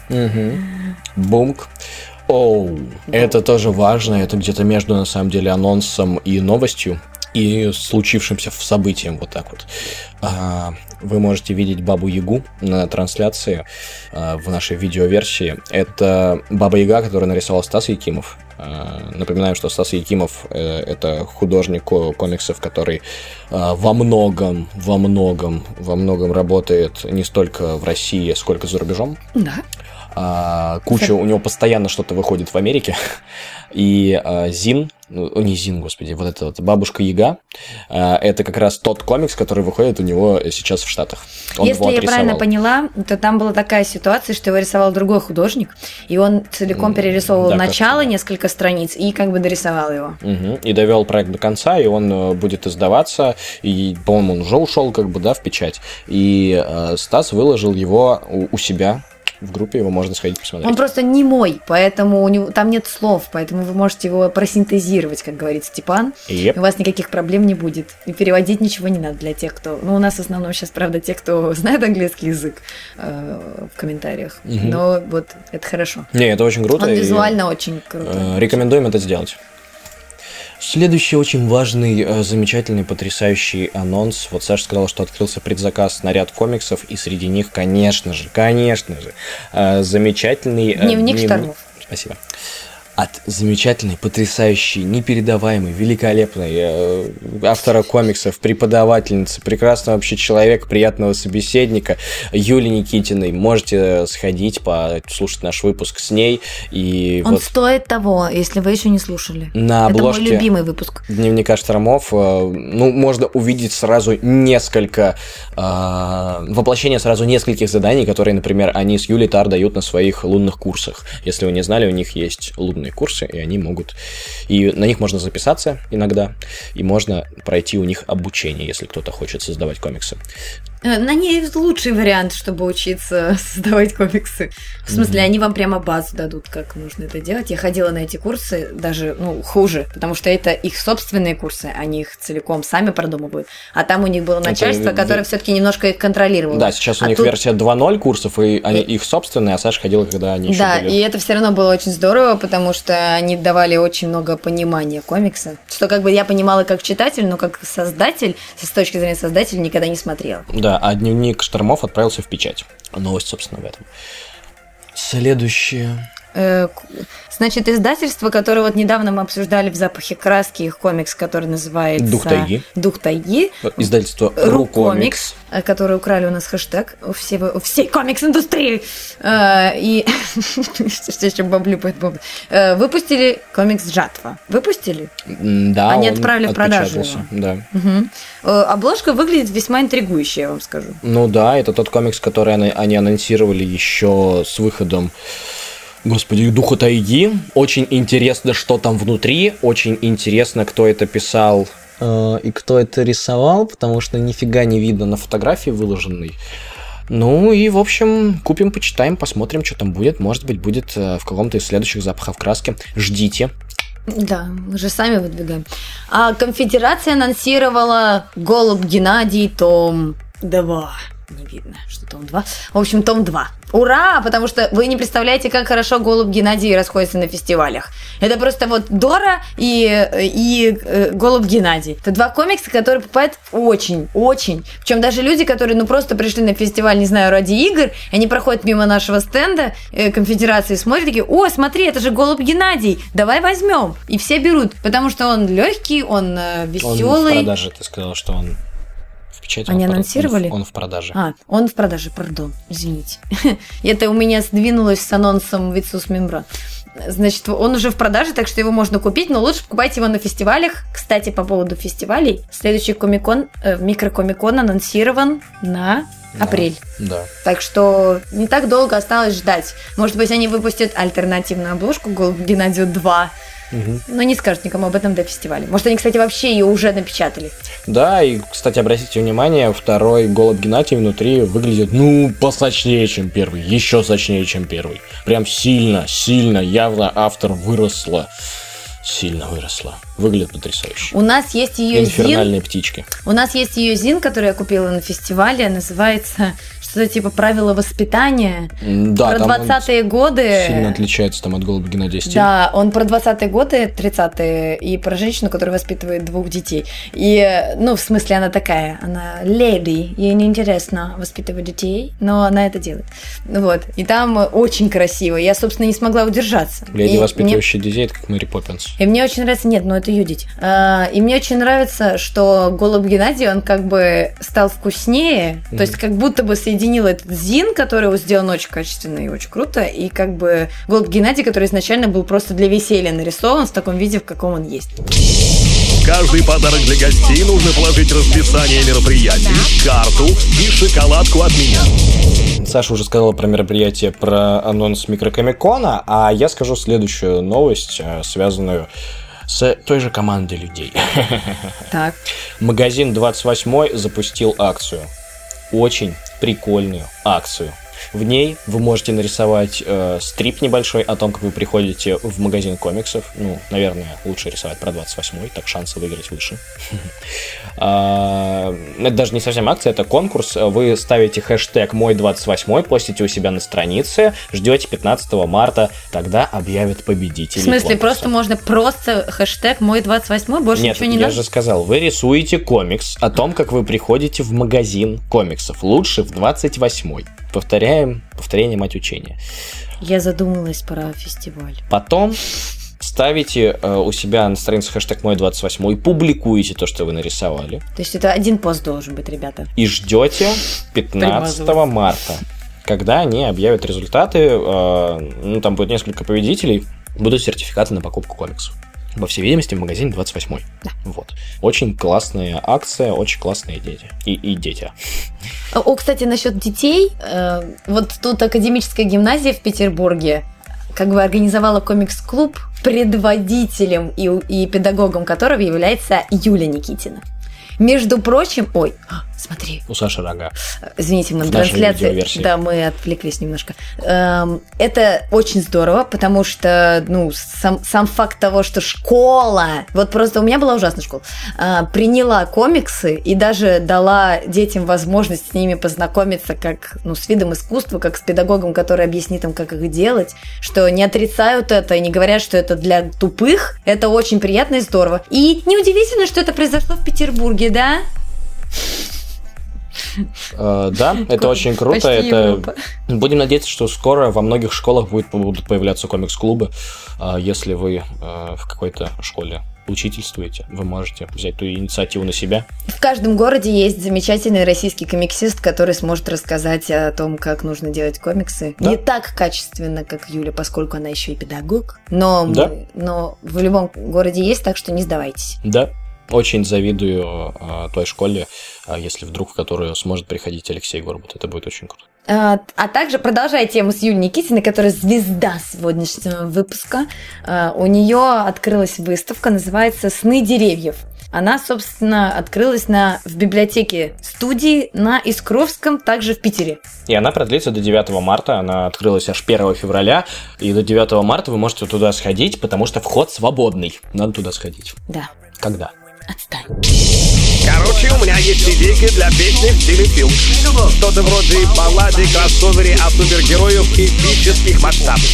Бумк. Оу, это тоже важно, это где-то между, на самом деле, анонсом и новостью, и случившимся в событием, вот так вот. А, Вы можете видеть Бабу Ягу на трансляции а, в нашей видеоверсии. Это Баба Яга, которую нарисовал Стас Якимов. А, Напоминаю, что Стас Якимов э, это художник ко- комиксов, который во многом, во многом, во многом работает не столько в России, сколько за рубежом. Да. А, куча, у него постоянно что-то выходит в Америке. И а, Зин, ну, не Зин, господи, вот это вот Бабушка Яга, а, это как раз тот комикс, который выходит у него сейчас в Штатах. Он Если я правильно поняла, то там была такая ситуация, что его рисовал другой художник, и он целиком перерисовывал да, начало, кажется, да. несколько страниц, и как бы дорисовал его. Мгм. И довел проект до конца, и он э, будет издаваться. И, по-моему, он уже ушел, как бы, да, в печать. И э, Стас выложил его у, у себя в группе, его можно сходить посмотреть. Он просто не мой, поэтому у него там нет слов, поэтому вы можете его просинтезировать, как говорит Степан. Еп. И у вас никаких проблем не будет. И переводить ничего не надо для тех, кто... Ну, у нас в основном сейчас, правда, те, кто знает английский язык э, в комментариях. Мгм. Но вот это хорошо. Не, это очень круто. Он и- визуально очень круто. Э, Рекомендуем это сделать. Следующий очень важный, э, замечательный, потрясающий анонс. Вот Саша сказала, что открылся предзаказ на ряд комиксов, и среди них, конечно же, конечно же, э, замечательный... э, Дневник дневни- штормов. Спасибо. От замечательной, потрясающей, непередаваемой, великолепной э, автора комиксов, преподавательницы, прекрасного вообще человека, приятного собеседника Юли Никитиной. Можете сходить, послушать наш выпуск с ней. И Он вот стоит того, если вы еще не слушали. на Это мой любимый выпуск. дневника штормов, э, ну, можно увидеть сразу несколько э, воплощения сразу нескольких заданий, которые, например, они с Юлей Тар дают на своих лунных курсах. Если вы не знали, у них есть лунные курсы, и они могут... И на них можно записаться иногда, и можно пройти у них обучение, если кто-то хочет создавать комиксы. Э, На ней лучший вариант, чтобы учиться создавать комиксы. В смысле, они вам прямо базу дадут, как нужно это делать. Я ходила на эти курсы, даже, ну, хуже, потому что это их собственные курсы, они их целиком сами продумывают. А там у них было начальство, ви- которое все-таки немножко их контролировало. Да, сейчас у А них тут- версия 2.0 курсов, и они их собственные, а Саша ходила, когда они еще Да, были. и это все равно было очень здорово, потому что они давали очень много понимания комикса. Что как бы я понимала как читатель, но как создатель, с точки зрения создателя, никогда не смотрела. Да, а дневник штормов отправился в печать. Новость, собственно, в этом. Следующее. Э, Значит, издательство, которое вот недавно мы обсуждали в запахе краски, их комикс, который называется «Дух тайги». Дух тайги. Издательство Рукомикс, э, который украли у нас хэштег у всей, у всей комикс-индустрии. Э, И что еще баблюпает баб. Э, Выпустили комикс «Жатва». Выпустили? Да, Они он отправили в продажу. Да. Э, Обложка выглядит весьма интригующе, я вам скажу. Ну да, это тот комикс, который они анонсировали еще с выходом Господи, Духа Тайги. Очень интересно, что там внутри. Очень интересно, кто это писал э, и кто это рисовал, потому что нифига не видно на фотографии выложенной. Ну и, в общем, купим, почитаем, посмотрим, что там будет. Может быть, будет э, в каком-то из следующих запахов краски. Ждите. Да, мы же сами выдвигаем. А конфедерация анонсировала Голубь Геннадий том 2. Не видно, что том 2. В общем, том 2. Ура! Потому что вы не представляете, как хорошо Голубь Геннадий расходится на фестивалях. Это просто вот Дора и, и э, Голубь Геннадий. Это два комикса, которые покупают очень, очень. Причем даже люди, которые ну просто пришли на фестиваль, не знаю, ради игр, они проходят мимо нашего стенда э, конфедерации, смотрят такие, о, смотри, это же Голубь Геннадий, давай возьмем. И все берут, потому что он легкий, он э, Он в веселый. продаже, ты сказал, что он печати. Они он анонсировали? Он, в- он в продаже. А, он в продаже, пардон, извините. Это у меня сдвинулось с анонсом Вицус Мембран. Значит, он уже в продаже, так что его можно купить, но лучше покупайте его на фестивалях. Кстати, по поводу фестивалей, следующий комикон, э, микрокомикон анонсирован на Да. апрель. Да. Так что не так долго осталось ждать. Может быть, они выпустят альтернативную обложку Голубь Геннадию 2, но не скажут никому об этом до фестиваля. Может, они, кстати, вообще ее уже напечатали. Да, и, кстати, обратите внимание, второй голубь Геннадий внутри выглядит, ну, посочнее, чем первый, еще сочнее, чем первый. Прям сильно, сильно, явно автор выросла. Сильно выросла. Выглядит потрясающе. У нас есть ее зин. Инфернальные птички. У нас есть ее зин, который я купила на фестивале, называется что-то типа правила воспитания. Да, про там он 20-е годы. сильно отличается там от голубя Геннадия стиль. Да, он про 20-е годы, 30-е, и про женщину, которая воспитывает двух детей. И, ну, в смысле, она такая, она леди, ей неинтересно воспитывать детей, но она это делает. Вот, и там очень красиво, я, собственно, не смогла удержаться. Леди, И мне- воспитывающая детей, это как Мэри Поппинс. И мне очень нравится, нет, ну это Юдить. А, И мне очень нравится, что Голубь Геннадий, он как бы стал вкуснее, то есть как будто бы соединил этот Зин, который вот сделан очень качественно и очень круто, и как бы Голубь Геннадий, который изначально был просто для веселья нарисован в таком виде, в каком он есть. Каждый подарок для гостей нужно положить расписание мероприятий, карту и шоколадку от меня. Саша уже сказала про мероприятие, про анонс микрокомикона, а я скажу следующую новость, э, связанную с той же командой людей. Так. Магазин 28 запустил акцию. Очень прикольную акцию. В ней вы можете нарисовать э, стрип небольшой о том, как вы приходите в магазин комиксов. Ну, наверное, лучше рисовать про 28-й, так шансы выиграть выше. А, Это даже не совсем акция, это конкурс. Вы ставите хэштег мой 28 постите у себя на странице, ждете 15 марта, тогда объявят победителей. В смысле, конкурса. просто можно просто хэштег мой 28 больше Нет, ничего не я надо? же сказал, вы рисуете комикс о том, как вы приходите в магазин комиксов. Лучше в 28-й. Повторяем, повторение мать учения. Я задумалась про фестиваль. Потом ставите э, у себя на странице хэштег мой 28 и публикуете то, что вы нарисовали. То есть это один пост должен быть, ребята. И ждете 15 Примазывать. марта, когда они объявят результаты. э, ну, там будет несколько победителей. Будут сертификаты на покупку комиксов. Во всей видимости, в магазине 28 Вот. Очень классная акция, очень классные дети. И, и дети. О, кстати, насчет детей. э, вот тут академическая гимназия в Петербурге как бы организовала комикс-клуб, предводителем и, и педагогом которого является Юля Никитина. Между прочим, ой, смотри, У Саши рога. Извините, мы В на нашей трансляции. видеоверсии. Да, мы отвлеклись немножко. Эм, Это очень здорово, потому что, ну, сам, сам факт того, что школа, вот просто у меня была ужасная школа, а, приняла комиксы и даже дала детям возможность с ними познакомиться как, ну, с видом искусства, как с педагогом, который объяснит им, как их делать, что не отрицают это и не говорят, что это для тупых, это очень приятно и здорово. И неудивительно, что это произошло в Петербурге, да? Э, да, это очень круто. Это будем надеяться, что скоро во многих школах будет, будут появляться комикс-клубы. А Если вы э, в какой-то школе учительствуете, вы можете взять ту инициативу на себя. В каждом городе есть замечательный российский комиксист, который сможет рассказать о том, как нужно делать комиксы. Да. Не так качественно, как Юля, поскольку она еще и педагог. Но, мы- Да. но в любом городе есть, так что не сдавайтесь. Да, очень завидую э, той школе, э, если вдруг в которую сможет приходить Алексей Горбут. Это будет очень круто. А, а также, продолжая тему с Юлей Никитиной, которая звезда сегодняшнего выпуска, а, у нее открылась выставка, называется «Сны деревьев». Она, собственно, открылась на, в библиотеке студии на Искровском, также в Питере. И она продлится до 9 марта. Она открылась аж 1 февраля. И до 9 марта вы можете туда сходить, потому что вход свободный. Надо туда сходить. Да. Когда? Отстань. Короче, у меня есть идейка для песни в стиле фильм. Что-то вроде баллады кроссовере о супергероях эпических масштабов.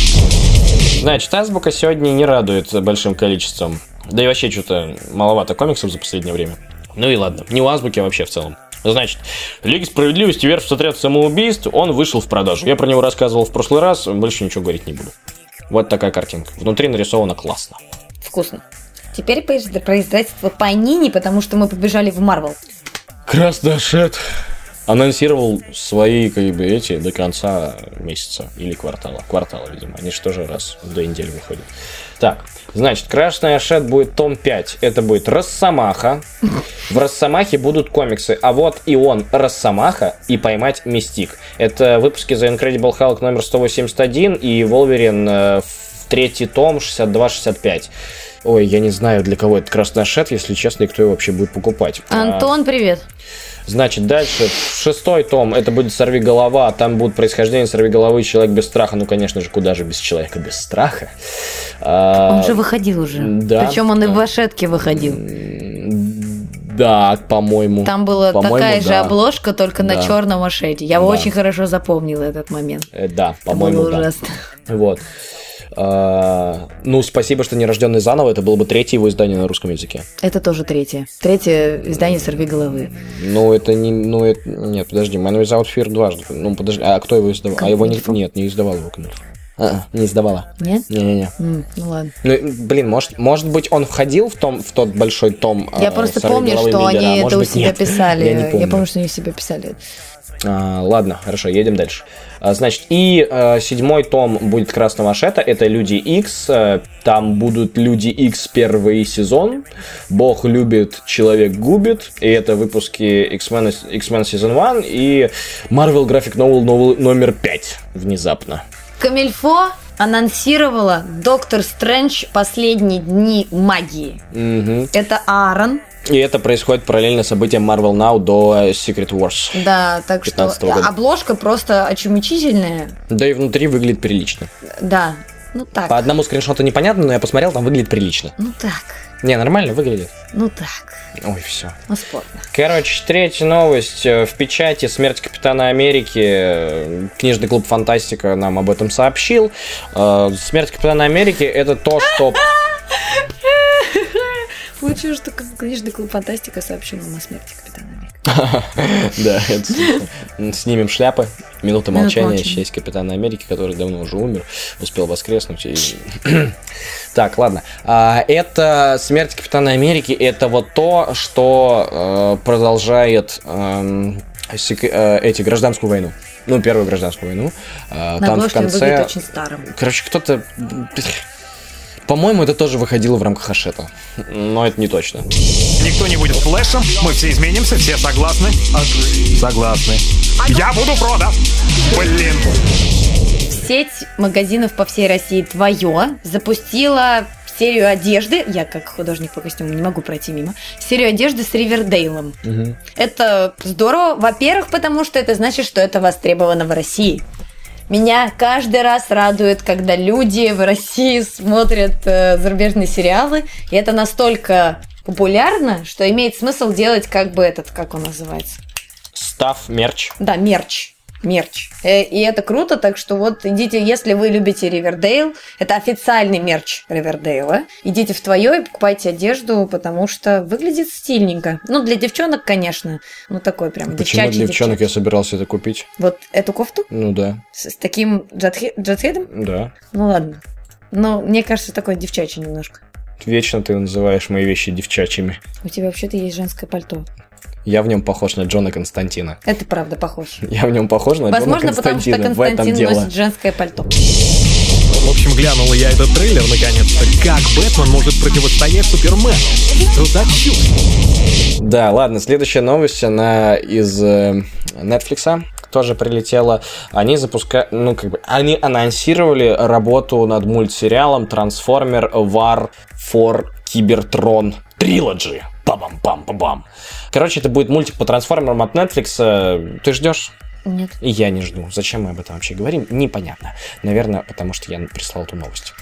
Значит, Азбука сегодня не радует большим количеством. Да и вообще что-то маловато комиксов за последнее время. Ну и ладно, не у Азбуки, а вообще в целом. Значит, Лига Справедливости верх отряд самоубийств, он вышел в продажу. Я про него рассказывал в прошлый раз, больше ничего говорить не буду. Вот такая картинка. Внутри нарисовано классно. Вкусно. Теперь произ- производство Panini, потому что мы побежали в Марвел. Красношет анонсировал свои, как бы, эти до конца месяца или квартала. Квартала, видимо. Они же тоже раз две недели выходят. Так, значит, Красная Шет будет том 5. Это будет Росомаха. В Росомахе будут комиксы. А вот и он, Росомаха, и Поймать Мистик. Это выпуски за Incredible Hulk номер 181 и Волверин э, в третий том 62-65. Ой, я не знаю, для кого это Красный Шет, если честно, и кто его вообще будет покупать. А, Антон, привет. Значит, дальше шестой том, это будет «Сорви голова», там будут происхождение «Сорви головы», «Человек без страха», ну, конечно же, куда же без «Человека без страха». А, Он же выходил уже. да, Причем он и в да. Вашетке выходил. Да, по-моему. Там была По-моему, такая же да. обложка, только на Да. черном ашете. Я Да. очень хорошо запомнила этот момент. Э, Да, по-моему, да. ужасно. Вот. А, ну, спасибо, что не рожденный заново. Это было бы третье его издание на русском языке. Это тоже третье. Третье издание «Сорви головы». Ну, это не... Ну, это... Нет, подожди. Man Without Fear дважды. Ну, подожди. А кто его издавал? А его не... Нет, не издавал его Камильфо. А, не издавала. Нет? Не-не-не. М, ну ладно. Ну, блин, может, может быть, он входил в, том, в тот большой том Я э, просто «Сорви помню, что лидера», а они может это у быть, себя нет. писали. Я не помню. помню, что они у себя писали. А, ладно, хорошо, едем дальше. А, Значит, и э, седьмой том будет Красного Ашета, это Люди X. Э, Там будут Люди X первый сезон. Бог любит, человек губит. И это выпуски X-Men, X-Men Season 1 и Marvel Graphic Novel новел- номер 5 внезапно. Камильфо анонсировала Доктор Стрэндж «Последние дни магии». Мгм. Это Аарон. И это происходит параллельно событиям Marvel Now до Secret Wars. Да, так что 15-го года. обложка просто очумечительная. Да и внутри выглядит прилично. Да, ну так. По одному скриншоту непонятно, но я посмотрел, там выглядит прилично. Ну так, Не, нормально выглядит. ну так. Ой, все. Ну спорно. Короче, третья новость. Э, В печати «Смерть Капитана Америки». Книжный клуб «Фантастика» нам об этом сообщил. Э, «Смерть Капитана Америки» — это то, что... Получилось, что книжный клуб Фантастика сообщил нам о смерти Капитана Америка. Да. Снимем шляпы. Минута молчания. честь Капитана Америки, который давно уже умер, успел воскреснуть. Так, ладно. А, Это «Смерть Капитана Америки» — это вот то, что э, продолжает эм, э, эти гражданскую войну. Ну, первую гражданскую войну. Э, Там в конце... Короче, кто-то... По-моему, это тоже выходило в рамках Хашета. Но это не точно. Никто не будет флешем, мы все изменимся, все согласны? Согласны. Я буду прода. Блин. Сеть магазинов по всей России «Твое» запустила серию одежды, я как художник по костюмам не могу пройти мимо, серию одежды с Ривердейлом. Это здорово, во-первых, потому что это значит, что это востребовано в России. Меня каждый раз радует, когда люди в России смотрят э, зарубежные сериалы, и это настолько популярно, что имеет смысл делать как бы этот, как он называется, Став, мерч. да, мерч. Мерч. Э, И это круто, так что вот идите, если вы любите Ривердейл, это официальный мерч Ривердейла, идите в твое и покупайте одежду, потому что выглядит стильненько. Ну, для девчонок, конечно. Ну, такой прям Почему девчачий для девчонок я девчачий. собирался это купить? Вот эту кофту Ну да, с, с таким джатхе- джатхедом? да. Ну, ладно. Но мне кажется, такой девчачий немножко. Вечно ты называешь мои вещи девчачьими. У тебя вообще-то есть женское пальто. Я в нем похож на Джона Константина. Это правда похож. Я в нем похож на Возможно, Джона потому что Константина. в этом Константин дело. носит женское пальто. В общем, глянула я этот трейлер наконец-то. Как Бэтмен может противостоять Супермену? Что за чушь? Да, ладно, следующая новость, она из э, Netflix тоже прилетела. Они запускают, ну, как бы, они анонсировали работу над мультсериалом Transformer War for Cybertron Trilogy. Пам-пам-пам-пам. Короче, это будет мультик по трансформерам от Netflix. Э, Ты ждешь? Нет. И я не жду. Зачем мы об этом вообще говорим? Непонятно. Наверное, потому что я прислал эту новость.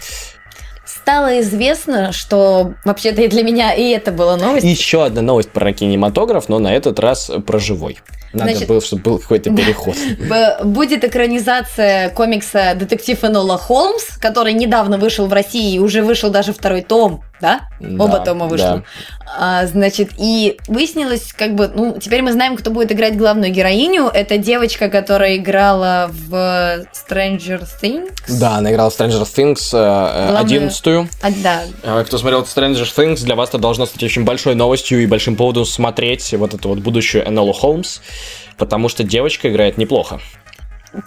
стало известно, что вообще-то и для меня и это была новость. Еще одна новость про кинематограф, но на этот раз про живой. Надо Значит- было, чтобы был какой-то переход. Будет экранизация комикса «Детектив Энола Холмс», который недавно вышел в России и уже вышел даже второй том, да? Да, Оба тома вышло. да. А, значит, и выяснилось, как бы, ну, теперь мы знаем, кто будет играть главную героиню. Это девочка, которая играла в Stranger Things. Да, она играла в Stranger Things э, Главную- 11 А, да, А, Кто смотрел Stranger Things, для вас это должно стать очень большой новостью и большим поводом смотреть вот эту вот будущую Энолу Холмс, потому что девочка играет неплохо.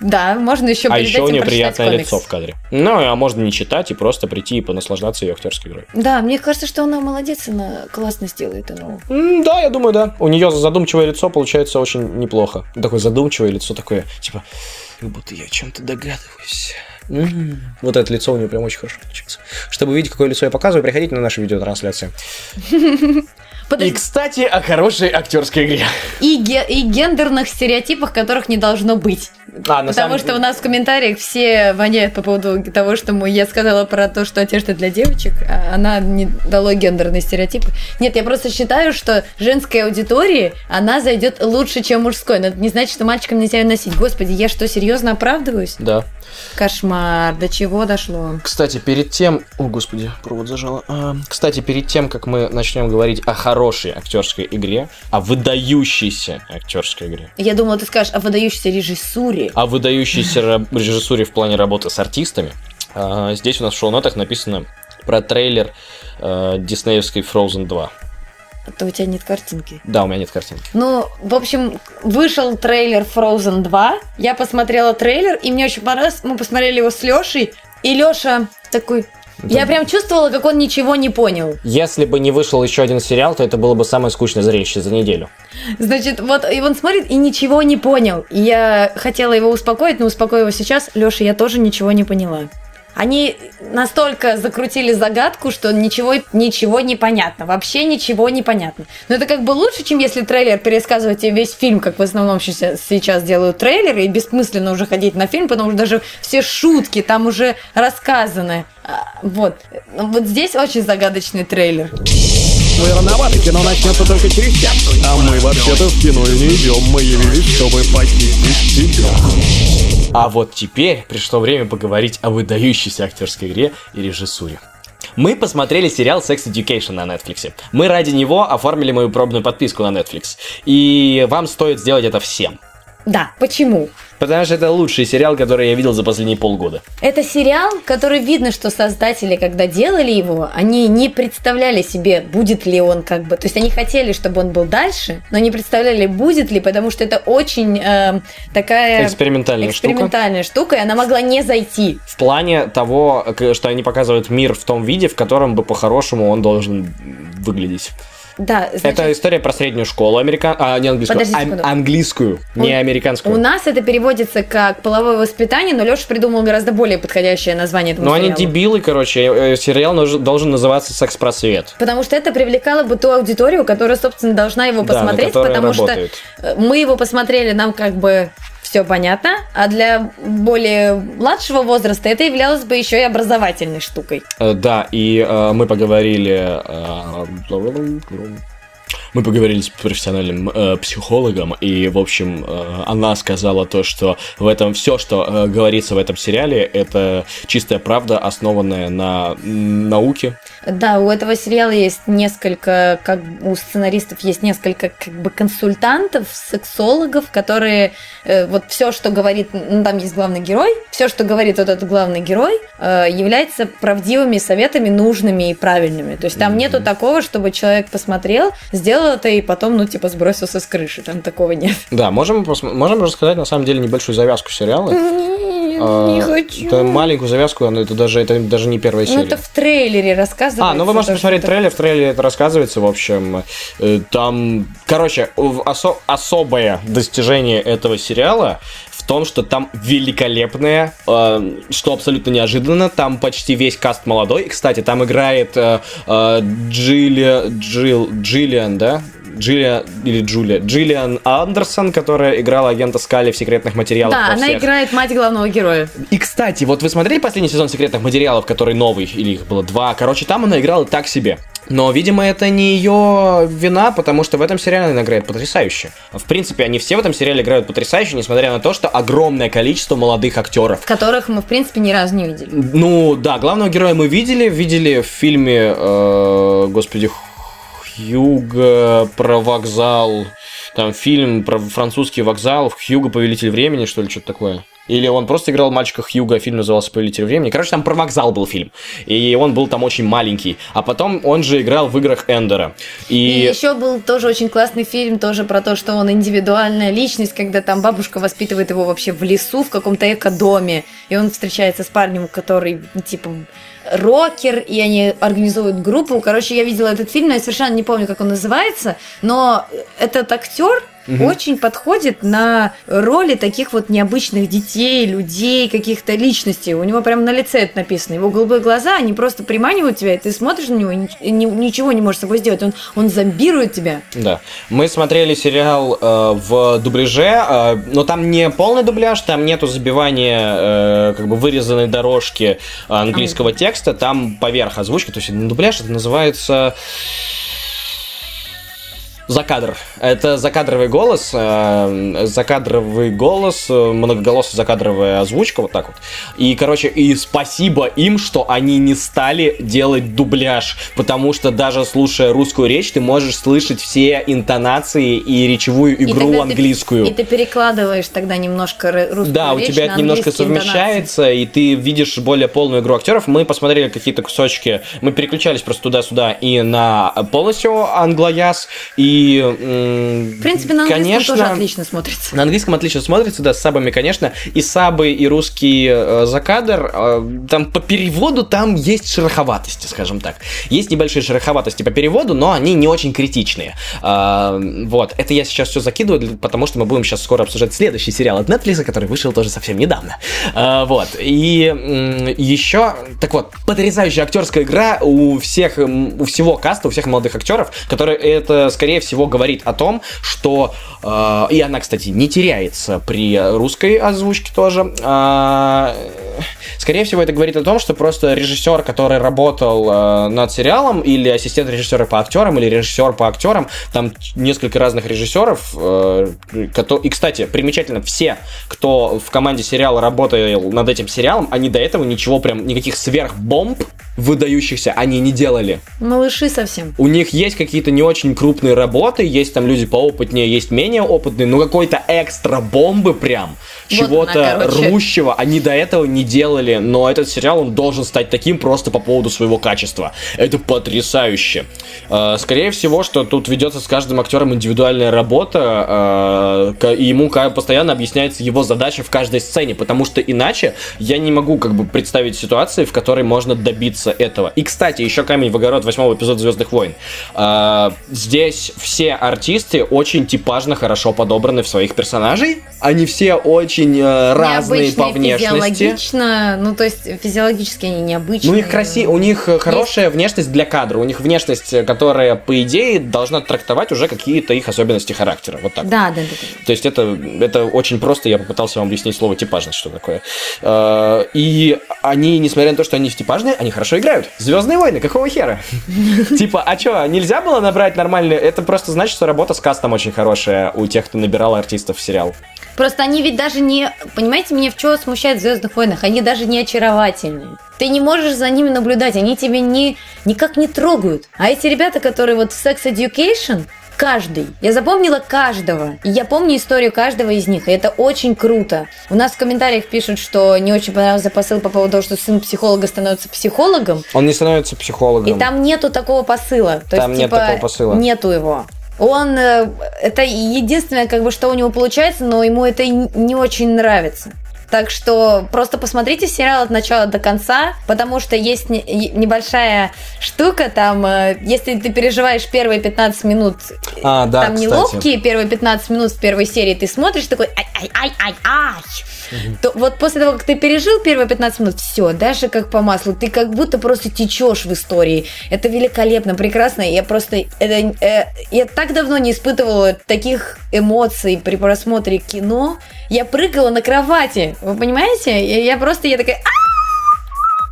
Да, можно еще а еще у нее приятное комикс. лицо в кадре. Ну, а можно не читать и просто прийти и понаслаждаться ее актерской игрой. Да, мне кажется, что она молодец, она классно сделает Энолу. М, Да, я думаю, да. У нее задумчивое лицо получается очень неплохо. Такое задумчивое лицо, такое, типа, как будто я чем-то догадываюсь. М, Вот это лицо у нее прям очень хорошо получается. Чтобы увидеть, какое лицо я показываю, приходите на нашу видеотрансляцию. И, Подожди, кстати, о хорошей актерской игре. и, ге- и гендерных стереотипах, которых не должно быть. А, Потому самом что у нас в комментариях все воняют по поводу того, что мы, я сказала про то, что одежда для девочек, а она не дало гендерные стереотипы. Нет, я просто считаю, что женской аудитории она зайдет лучше, чем мужской. Но это не значит, что мальчикам нельзя ее носить. Господи, я что, серьезно оправдываюсь? Да. Кошмар, до чего дошло? Кстати, перед тем... О, господи, провод зажало. А, Кстати, перед тем, как мы начнем говорить о хорошей актерской игре, о выдающейся актерской игре, Я думала, ты скажешь о выдающейся режиссуре. о выдающейся режиссуре в плане работы с артистами, а, здесь у нас в шоу-нотах написано про трейлер э, диснеевской Frozen 2. А то у тебя нет картинки. Да, у меня нет картинки. Ну, в общем, вышел трейлер Frozen 2. Я посмотрела трейлер, и мне очень понравилось. Мы посмотрели его с Лешей. И Леша такой... Я прям чувствовала, как он ничего не понял. Если бы не вышел еще один сериал, то это было бы самое скучное зрелище за неделю. Значит, вот и он смотрит и ничего не понял. И я хотела его успокоить, но успокою его сейчас. Леша, я тоже ничего не поняла. Они настолько закрутили загадку, что ничего, ничего не понятно. Вообще ничего не понятно. Но это как бы лучше, чем если трейлер пересказывать тебе весь фильм, как в основном сейчас, делают трейлеры, и бессмысленно уже ходить на фильм, потому что даже все шутки там уже рассказаны. А, Вот. Вот здесь очень загадочный трейлер. Вы рановато, кино начнется только через час. А мы вообще-то в кино и не идем. Мы явились, чтобы похитить тебя. А вот теперь пришло время поговорить о выдающейся актерской игре и режиссуре. Мы посмотрели сериал Sex Education на Netflix. Мы ради него оформили мою пробную подписку на Netflix. И вам стоит сделать это всем. Да, почему? Потому что это лучший сериал, который я видел за последние полгода. Это сериал, который видно, что создатели, когда делали его, они не представляли себе, будет ли он как бы... То есть они хотели, чтобы он был дальше, но не представляли, будет ли, потому что это очень э, такая... Экспериментальная штука. экспериментальная штука, и она могла не зайти. В плане того, что они показывают мир в том виде, в котором бы по-хорошему он должен выглядеть. Да, значит, Это история про среднюю школу американ... а, не английскую, Подожди секунду. английскую, не У- американскую. у нас это переводится как половое воспитание, но Леша придумал гораздо более подходящее название этому Ну, они дебилы, короче. э, Сериал нуж- должен называться «Секс-просвет». Потому что это привлекало бы ту аудиторию, которая, собственно, должна его Да, посмотреть, которой потому работает. что э, мы его посмотрели, нам как бы все понятно, а для более младшего возраста это являлось бы еще и образовательной штукой. Э, Да, и э, мы поговорили... э, мы поговорили с профессиональным э, психологом, и, в общем, э, она сказала то, что в этом все, что э, говорится в этом сериале, это чистая правда, основанная на науке. Да, у этого сериала есть несколько, как у сценаристов есть несколько как бы консультантов, сексологов, которые э, вот все, что говорит, ну, там есть главный герой, все, что говорит вот этот главный герой, э, является правдивыми советами, нужными и правильными. То есть там нету такого, чтобы человек посмотрел, сделал это и потом, ну, типа, сбросился с крыши. Там такого нет. Да, можем, можем рассказать, на самом деле, небольшую завязку сериала. А, Не хочу. Это маленькую завязку, но это даже, это даже не первая Ну, серия. это в трейлере рассказывается. А, ну вы можете посмотреть трейлер, в трейлере это рассказывается, в общем, э, там, короче, осо- особое достижение этого сериала в том, что там великолепное, э, что абсолютно неожиданно, там почти весь каст молодой, И, кстати, там играет э, э, Джилли- Джилл- Джиллиан, да? Джулия или Джулия, Джиллиан Андерсон, которая играла агента Скали в секретных материалах. Да, она всех. играет мать главного героя. И, кстати, вот вы смотрели последний сезон секретных материалов, который новый, или их было два. Короче, там она играла так себе. Но, видимо, это не ее вина, потому что в этом сериале она играет потрясающе. В принципе, они все в этом сериале играют потрясающе, несмотря на то, что огромное количество молодых актеров. Которых мы, в принципе, ни разу не видели. Ну, да, главного героя мы видели, видели в фильме, э, господи, Хьюго про вокзал, там фильм про французский вокзал, Хьюго Повелитель времени, что ли, что-то такое. Или он просто играл мальчика Хьюга, а фильм назывался «Повелитель времени». Короче, там про вокзал был фильм. И он был там очень маленький. А потом он же играл в играх Эндера. И И, еще был тоже очень классный фильм, тоже про то, что он индивидуальная личность, когда там бабушка воспитывает его вообще в лесу, в каком-то эко-доме, и он встречается с парнем, который, типа, рокер, и они организуют группу. Короче, я видела этот фильм, но я совершенно не помню, как он называется, но этот актер очень подходит на роли таких вот необычных детей, людей, каких-то личностей. У него прям на лице это написано. Его голубые глаза, они просто приманивают тебя, и ты смотришь на него и ни- и ни- ничего не можешь с собой сделать. Он, он зомбирует тебя. Да. Мы смотрели сериал э, в дубляже, э, но там не полный дубляж, там нету забивания э, как бы вырезанной дорожки английского текста, там поверх озвучки, то есть дубляж это называется Закадр. Это закадровый голос, э, закадровый голос, э, многоголосая закадровая озвучка, вот так вот. И, короче, и спасибо им, что они не стали делать дубляж, потому что даже слушая русскую речь, ты можешь слышать все интонации и речевую И игру ты- английскую. и ты перекладываешь тогда немножко русскую Да, у речь тебя на это немножко английские интонации. совмещается, и ты видишь более полную игру актеров. Мы посмотрели какие-то кусочки, мы переключались просто туда-сюда и на полностью англояз, и... В принципе, на английском конечно, тоже отлично смотрится. На английском отлично смотрится, да, с сабами, конечно. И сабы, и русский э, закадр. э, там по переводу там есть шероховатости, скажем так. Есть небольшие шероховатости по переводу, но они не очень критичные. А, вот, это я сейчас все закидываю, потому что мы будем сейчас скоро обсуждать следующий сериал от Netflix, который вышел тоже совсем недавно. А, вот, и еще, так вот, потрясающая актерская игра у всех, у всего каста, у всех молодых актеров, который это, скорее всего, говорит о том, что, э, и она, кстати, не теряется при русской озвучке тоже, а, скорее всего, это говорит о том, что просто режиссер, который работал э, над сериалом, или ассистент режиссера по актерам, или режиссер по актерам, там несколько разных режиссеров, э, и, кстати, примечательно, все, кто в команде сериала работал над этим сериалом, они до этого ничего прям, никаких сверхбомб выдающихся они не делали. Малыши совсем. У них есть какие-то не очень крупные работы, есть там люди поопытнее, есть менее опытные, но какой-то экстра бомбы прям, чего-то она, короче. рвущего они до этого не делали, но этот сериал, он должен стать таким просто по поводу своего качества. Это потрясающе. Э, Скорее всего, что тут ведется с каждым актером индивидуальная работа, э, и ему постоянно объясняется его задача в каждой сцене, потому что иначе я не могу как бы представить ситуации, в которой можно добиться этого. И, кстати, еще камень в огород восьмого эпизода Звездных войн. Э, Здесь все артисты очень типажно хорошо подобраны в своих персонажей. Они все очень э, разные по внешности. Физиологично, ну то есть физиологически они необычные. Ну, у них краси... у них э, хорошая внешность для кадра. У них внешность, э, которая, по идее, должна трактовать уже какие-то их особенности характера. Вот так. Да, да, да. да. То есть это, это очень просто, я попытался вам объяснить слово типажность, что такое. И они, несмотря на то, что они типажные, они хорошо играют. Звездные войны, какого хера? Типа, а что, нельзя было набрать нормально? Это просто значит, что работа с кастом очень хорошая у тех, кто набирал артистов в сериал. Просто они ведь даже не... Понимаете, меня в чем смущает в «Звездных войнах»? Они даже не очаровательные. Ты не можешь за ними наблюдать, они тебя не, никак не трогают. А эти ребята, которые вот в Sex Education, каждый. Я запомнила каждого. И я помню историю каждого из них. И это очень круто. У нас в комментариях пишут, что не очень понравился посыл по поводу того, что сын психолога становится психологом. Он не становится психологом. И там нету такого посыла. То Там есть, нет типа, такого посыла. Нету его. Он э, это единственное, как бы, что у него получается, но ему это не очень нравится. Так что просто посмотрите сериал от начала до конца, потому что есть не- небольшая штука там, э, если ты переживаешь первые 15 минут, А, да, там кстати. неловкие первые 15 минут в первой серии, ты смотришь такой ай-ай-ай-ай-ай, то вот после того, как ты пережил первые 15 минут, все, дальше как по маслу, ты как будто просто течешь в истории. Это великолепно, прекрасно. Я просто, это, э, я так давно не испытывала таких эмоций при просмотре кино. Я прыгала на кровати, вы понимаете? Я, я просто, я такая, «А!»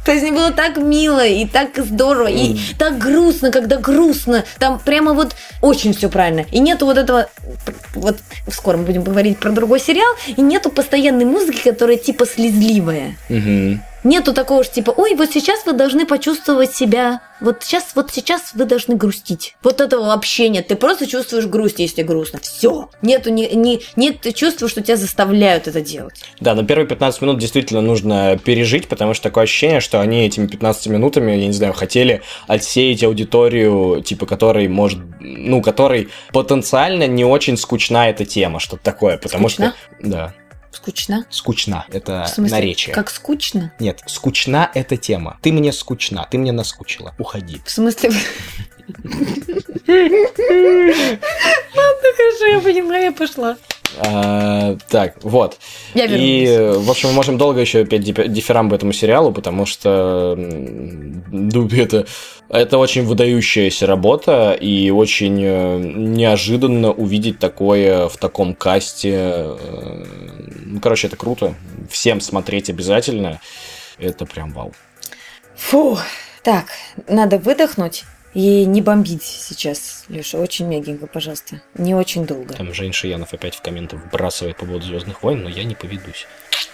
То есть мне было так мило и так здорово, и так грустно, когда грустно. Там прямо вот очень все правильно. И нету вот этого, вот скоро мы будем говорить про другой сериал, и нету постоянной музыки, которая типа слезливая. Мгм. Нету такого же типа, ой, вот сейчас вы должны почувствовать себя, вот сейчас, вот сейчас вы должны грустить. Вот этого вообще нет. Ты просто чувствуешь грусть, если грустно. Все. Нету ни, ни- нет чувства, что тебя заставляют это делать. Да, но первые 15 минут действительно нужно пережить, потому что такое ощущение, что они этими 15 минутами, я не знаю, хотели отсеять аудиторию, типа, которой может, ну, которой потенциально не очень скучна эта тема, что-то такое, потому Скучна? что... Да, Скучно? скучна, это В смысле, наречие. Как скучно? Нет, скучна эта тема. Ты мне скучна, ты мне наскучила. Уходи. В смысле... Ладно, хорошо, я поняла, я пошла. А, так, вот. Я И, вернулась. в общем, мы можем долго еще петь дифи- дифирамбы этому сериалу, потому что ну, это, это очень выдающаяся работа, и очень э, неожиданно увидеть такое в таком касте. Э, Ну, короче, это круто. Всем смотреть обязательно. Это прям вау. Фу. Так, надо выдохнуть и не бомбить сейчас, Леша. Очень мягенько, пожалуйста. Не очень долго. Там Жень Шиянов опять в комменты вбрасывает по поводу Звездных войн, но я не поведусь.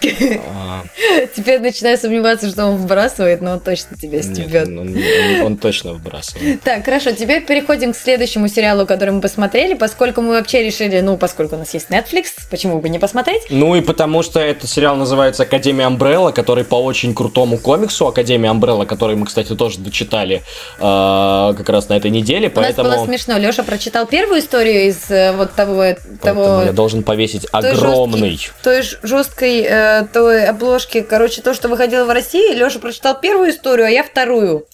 Теперь начинаю сомневаться, что он выбрасывает, но он точно тебя стебет. он, точно вбрасывает. Так, хорошо, теперь переходим к следующему сериалу, который мы посмотрели, поскольку мы вообще решили, ну, поскольку у нас есть Netflix, почему бы не посмотреть? Ну и потому что этот сериал называется Академия Амбрелла, который по очень крутому комиксу Академия Амбрелла, который мы, кстати, тоже дочитали э, как раз на этой неделе, поэтому, смешно. Леша прочитал первую историю из э, вот того, поэтому того я должен повесить той огромный. жесткий- той жесткой э, той обложки, короче, то, что выходило в России. Леша прочитал первую историю, а я вторую.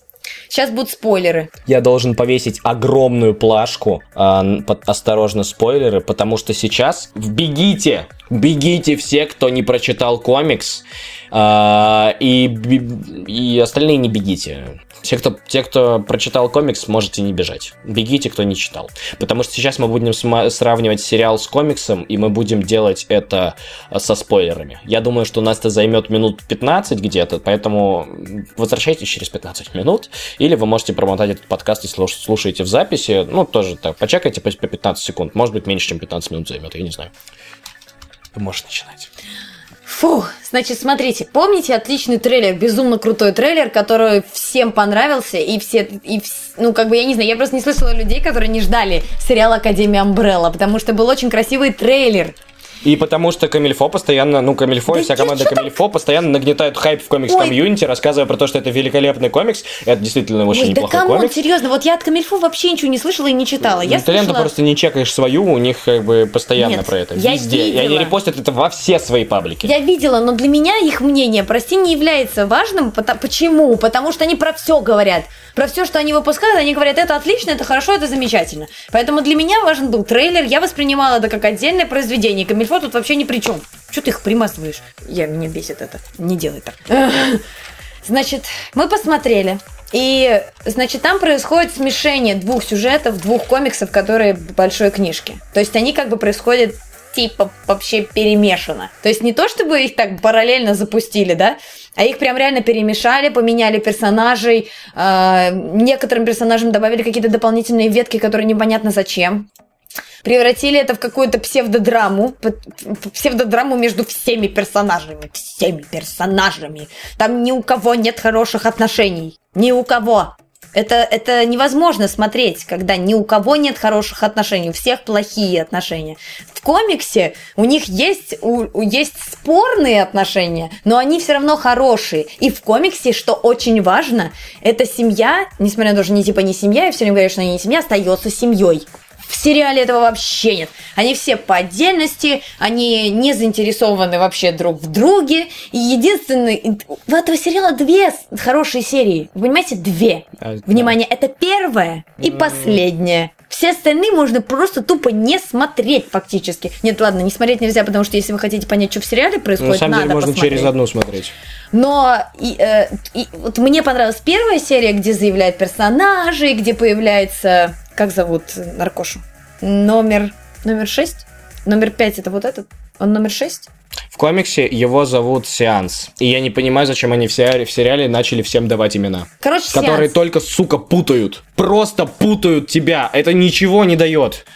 Сейчас будут спойлеры. Я должен повесить огромную плашку, н- под- осторожно, спойлеры, потому что сейчас бегите, бегите все, кто не прочитал комикс, а, и, и остальные не бегите. Те кто, те, кто прочитал комикс, можете не бежать. Бегите, кто не читал. Потому что сейчас мы будем сравнивать сериал с комиксом, и мы будем делать это а, со спойлерами. Я думаю, что у нас это займет минут 15 где-то, поэтому возвращайтесь через 15 минут, или вы можете промотать этот подкаст, если слуш- слушаете в записи. Ну, тоже так, почекайте по по 15 секунд. Может быть, меньше, чем 15 минут займет, я не знаю. Вы можете начинать. Фу, значит, смотрите, помните отличный трейлер, безумно крутой трейлер, который всем понравился, и все, и вс- ну, как бы, я не знаю, я просто не слышала людей, которые не ждали сериала Академия Амбрелла, потому что был очень красивый трейлер. И потому что Камильфо постоянно, ну, Камильфо и Да вся я команда Камильфо постоянно нагнетают хайп в комикс-комьюнити, рассказывая про то, что это великолепный комикс. Это действительно очень Ой, да неплохой come on, комикс. серьезно, вот я от Камильфо вообще ничего не слышала и не читала. Я ты ленту слышала... просто не чекаешь свою, у них как бы постоянно Нет, про это. я Везде. И они видела. репостят это во все свои паблики. Я видела, но для меня их мнение, прости, не является важным. Почему? Потому что они про все говорят. Про все, что они выпускают, они говорят, это отлично, это хорошо, это замечательно. Поэтому для меня важен был трейлер. Я воспринимала это как отдельное произведение. Камильфо тут вообще ни при чем. Что ты их примазываешь? Я, меня бесит это. Не делай так. Значит, мы посмотрели. И, значит, там происходит смешение двух сюжетов, двух комиксов, которые в большой книжке. То есть они как бы происходят типа вообще перемешано. То есть не то, чтобы их так параллельно запустили, да, а их прям реально перемешали, поменяли персонажей, э, некоторым персонажам добавили какие-то дополнительные ветки, которые непонятно зачем. Превратили это в какую-то псевдодраму, псевдодраму между всеми персонажами, всеми персонажами. Там ни у кого нет хороших отношений, ни у кого. Это, это невозможно смотреть, когда ни у кого нет хороших отношений, у всех плохие отношения. В комиксе у них есть, у, у- есть спорные отношения, но они все равно хорошие. И в комиксе, что очень важно, эта семья, несмотря на то, что они типа не семья, и все время говорят, что они не семья, остается семьей. В сериале этого вообще нет. Они все по отдельности, они не заинтересованы вообще друг в друге. И единственный... У этого сериала две хорошие серии. Вы понимаете? Две. А, Внимание, это первая и последняя. Все остальные можно просто тупо не смотреть фактически. Нет, ладно, не смотреть нельзя, потому что если вы хотите понять, что в сериале На происходит, самом надо деле можно посмотреть. через одну смотреть. Но и, э, и вот мне понравилась первая серия, где заявляют персонажи, где появляется, как зовут наркошу? Номер, номер шесть? Номер пять это вот этот? Он номер шесть? В комиксе его зовут Сеанс. И я не понимаю, зачем они в сериале, в сериале начали всем давать имена. Короче, Которые сеанс. только, сука, путают. Просто путают тебя. Это ничего не дает.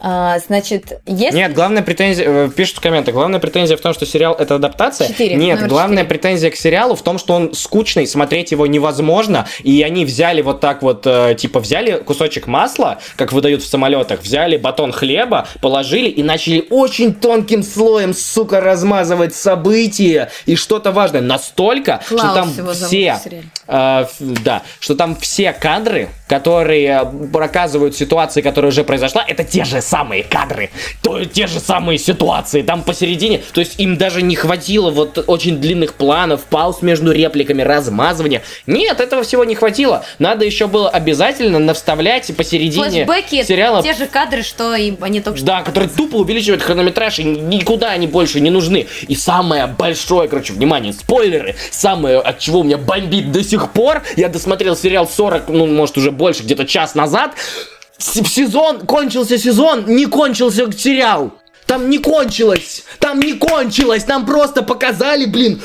А, значит, если... Нет, главная претензия, э, пишут в комментах, главная претензия в том, что сериал это адаптация. Четыре, Нет, номер главная четыре. претензия к сериалу в том, что он скучный, смотреть его невозможно, и они взяли вот так вот, э, типа, взяли кусочек масла, как выдают в самолетах, взяли батон хлеба, положили и начали очень тонким слоем, сука, размазывать события и что-то важное. Настолько, что Клаус там его зовут все. Э, ф- да, что там все кадры, которые показывают ситуации, которая уже произошла, это те же самые кадры, то, те же самые ситуации, там посередине, то есть им даже не хватило вот очень длинных планов, пауз между репликами, размазывания. Нет, этого всего не хватило. Надо еще было обязательно навставлять посередине Флэшбэки, сериала те же кадры, что и они только что да, которые тупо увеличивают хронометраж, и никуда они больше не нужны. И самое большое, короче, внимание, спойлеры, самое, от чего у меня бомбит до сих пор, я досмотрел сериал 40, ну, может, уже больше, где-то час назад, сезон, кончился сезон, не кончился сериал. Там не кончилось, там не кончилось, нам просто показали, блин,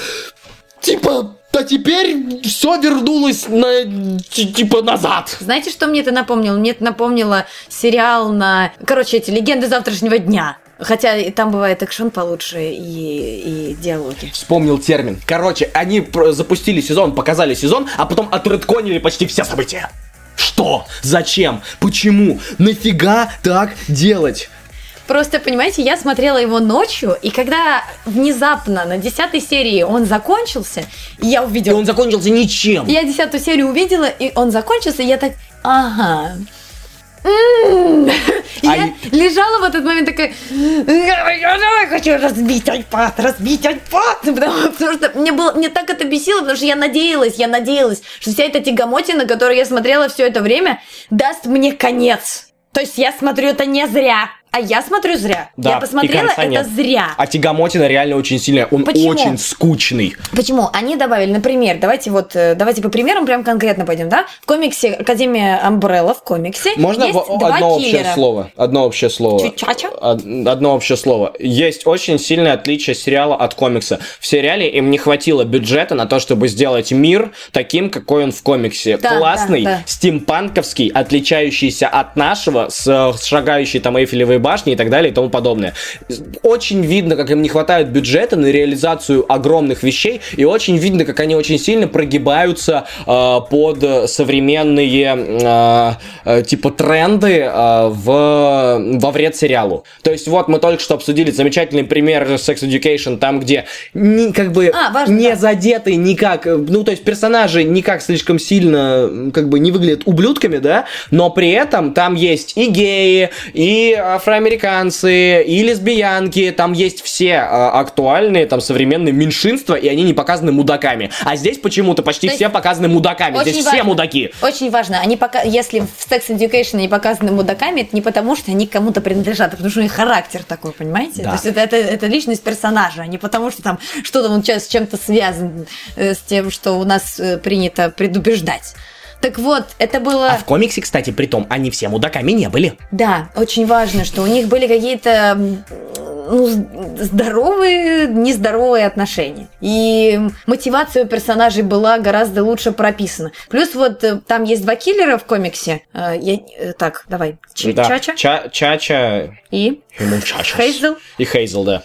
типа, а теперь все вернулось на, ти- типа, назад. Знаете, что мне это напомнило? Мне это напомнило сериал на... Короче, эти «Легенды завтрашнего дня». Хотя и там бывает экшен получше и, и диалоги. Вспомнил термин. Короче, они запустили сезон, показали сезон, а потом отредконили почти все события. Что? Зачем? Почему? Нафига так делать? Просто, понимаете, я смотрела его ночью, и когда внезапно на десятой серии он закончился, и я И увидела... он закончился ничем. Я десятую серию увидела, и он закончился, и я так... Ага. А я лежала в этот момент такая, я хочу разбить iPad, разбить iPad, потому, потому что мне было, мне так это бесило, потому что я надеялась, я надеялась, что вся эта тягомотина, которую я смотрела все это время, даст мне конец. То есть я смотрю это не зря, а я смотрю зря. Да, я посмотрела это нет. зря. А Тягомотина реально очень сильная. Он Почему? очень скучный. Почему? Они добавили, например, давайте вот, э, давайте по примерам прям конкретно пойдем, да? В комиксе Академия Амбрелла в комиксе Можно есть в- два одно киллера. общее слово? Одно общее слово. Чучача? Од- Одно общее слово. Есть очень сильное отличие сериала от комикса. В сериале им не хватило бюджета на то, чтобы сделать мир таким, какой он в комиксе. Да, Классный, да, да. стимпанковский, отличающийся от нашего, с, э, с шагающей там Эйфелевой башни и так далее и тому подобное. Очень видно, как им не хватает бюджета на реализацию огромных вещей, и очень видно, как они очень сильно прогибаются э, под современные э, типа тренды э, в, во вред сериалу. То есть вот мы только что обсудили замечательный пример Sex Education, там где ни, как бы А, важно, не да. задеты никак, э, ну то есть персонажи никак слишком сильно как бы не выглядят ублюдками, да, но при этом там есть и геи, и афроамериканцы, и лесбиянки, там есть все э, актуальные там современные меньшинства, и они не показаны мудаками. А здесь почему-то почти То все показаны мудаками, здесь все важно. мудаки. Очень важно, они пока, если в Sex Education они показаны мудаками, это не потому, что они кому-то принадлежат, а потому что у них характер такой, понимаете? Да. То есть это, это, это личность персонажа, а не потому, что там что-то он сейчас с чем-то связан э, с тем, что у нас э, принято предубеждать. Так вот, это было... А в комиксе, кстати, при том, они все мудаками не были. Да, очень важно, что у них были какие-то ну, здоровые, нездоровые отношения. И мотивация у персонажей была гораздо лучше прописана. Плюс вот э, там есть два киллера в комиксе. Э, я- э, так, давай. Ч- Да. Чача Ча- Чача и... Хейзел. И Хейзел, да.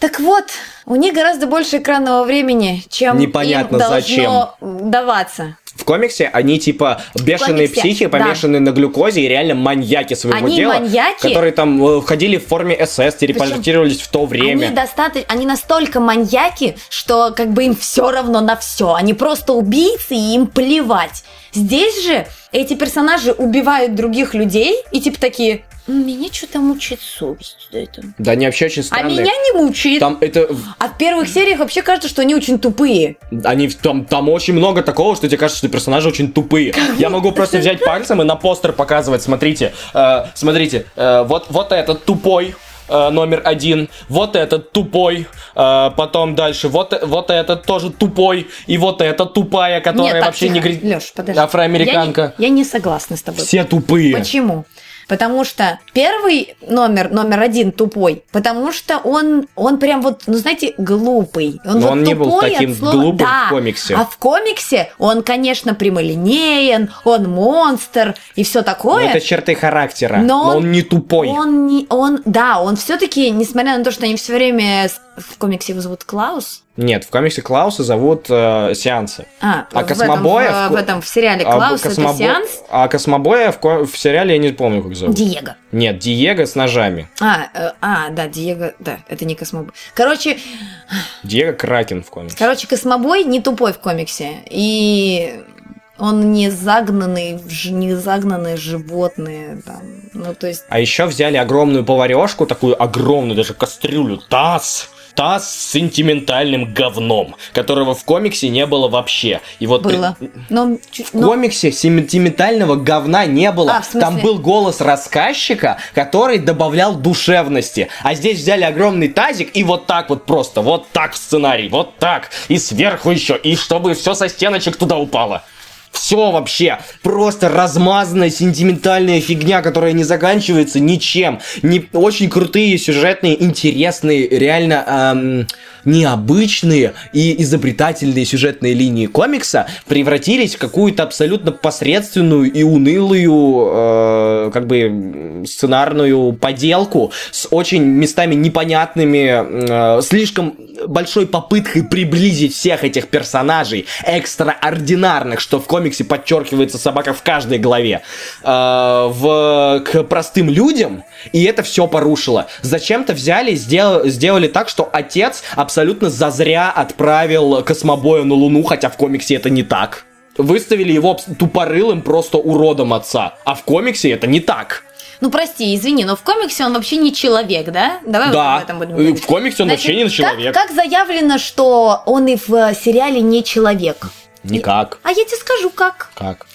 Так вот, у них гораздо больше экранного времени, чем Непонятно им должно зачем. даваться. В комиксе они типа бешеные психи, да. помешанные на глюкозе и реально маньяки своего Они дела, маньяки. которые там э, входили в форме СС, телепортировались в то время. Они достаточно, они настолько маньяки, что как бы им все равно на все. Они просто убийцы и им плевать. Здесь же эти персонажи убивают других людей и типа такие, Меня что-то мучает совесть за это. Да, они вообще очень А странные. меня не мучает. Там это... А в первых сериях вообще кажется, что они очень тупые. Они там, там очень много такого, что тебе кажется, что персонажи очень тупые. Я могу просто взять пальцем и на постер показывать. Смотрите, э, смотрите, э, вот, вот этот тупой. э, Номер один, вот этот тупой, э, потом дальше, вот, вот этот тоже тупой, и вот эта тупая, которая Нет, так, вообще не тихо. говорит. Лёш, подожди. Афроамериканка. Я не, я не согласна с тобой. Все тупые. Почему? Потому что первый номер, номер один тупой, потому что он, он прям вот, ну знаете, глупый. Он, Но вот он не был таким слова- глупым Да. в комиксе. А в комиксе он, конечно, прямолинеен, он монстр и все такое. это черты характера. Но Но он- он не тупой. Он не, он, да, он все-таки, несмотря на то, что они все время в комиксе его зовут Клаус. Нет, в комиксе Клауса зовут э, Сеансы. А, А в Космобоя этом, в, в- этом в сериале А Клаус Космобо- это сеанс А Космобоя в, ко- в сериале я не помню, как зовут. Диего. Нет, Диего с ножами. А, э, а, да, Диего, да, это не Космобой. Короче, Диего Кракен в комиксе. короче, Космобой не тупой в комиксе. И он не загнанный, не загнанные животные. Там. Ну, то есть, А еще взяли огромную поварешку, такую огромную даже кастрюлю, таз. Таз с сентиментальным говном, которого в комиксе не было вообще. И вот при- было. Но, В но- комиксе сентиментального говна не было. А? Там был голос рассказчика, который добавлял душевности. А здесь взяли огромный тазик и вот так вот просто, вот так сценарий, вот так. И сверху еще, и чтобы все со стеночек туда упало. Все вообще, просто размазанная сентиментальная фигня, которая не заканчивается ничем. Не, очень крутые, сюжетные, интересные, реально эм, необычные и изобретательные сюжетные линии комикса превратились в какую-то абсолютно посредственную и унылую, э, как бы, сценарную поделку с очень местами непонятными, э, слишком большой попыткой приблизить всех этих персонажей экстраординарных, что в комиксе подчеркивается собака в каждой главе, э, в, к простым людям, и это все порушило. Зачем-то взяли, сдел- сделали так, что отец абсолютно зазря отправил космобоя на Луну, хотя в комиксе это не так. Выставили его тупорылым просто уродом отца, а в комиксе это не так. ну, прости, извини, но в комиксе он вообще не человек, да? Давай вот Да, об этом будем говорить. в комиксе он вообще не как- человек. Как, заявлено, что он и в э, сериале не человек? Никак. А я тебе скажу, как. Как?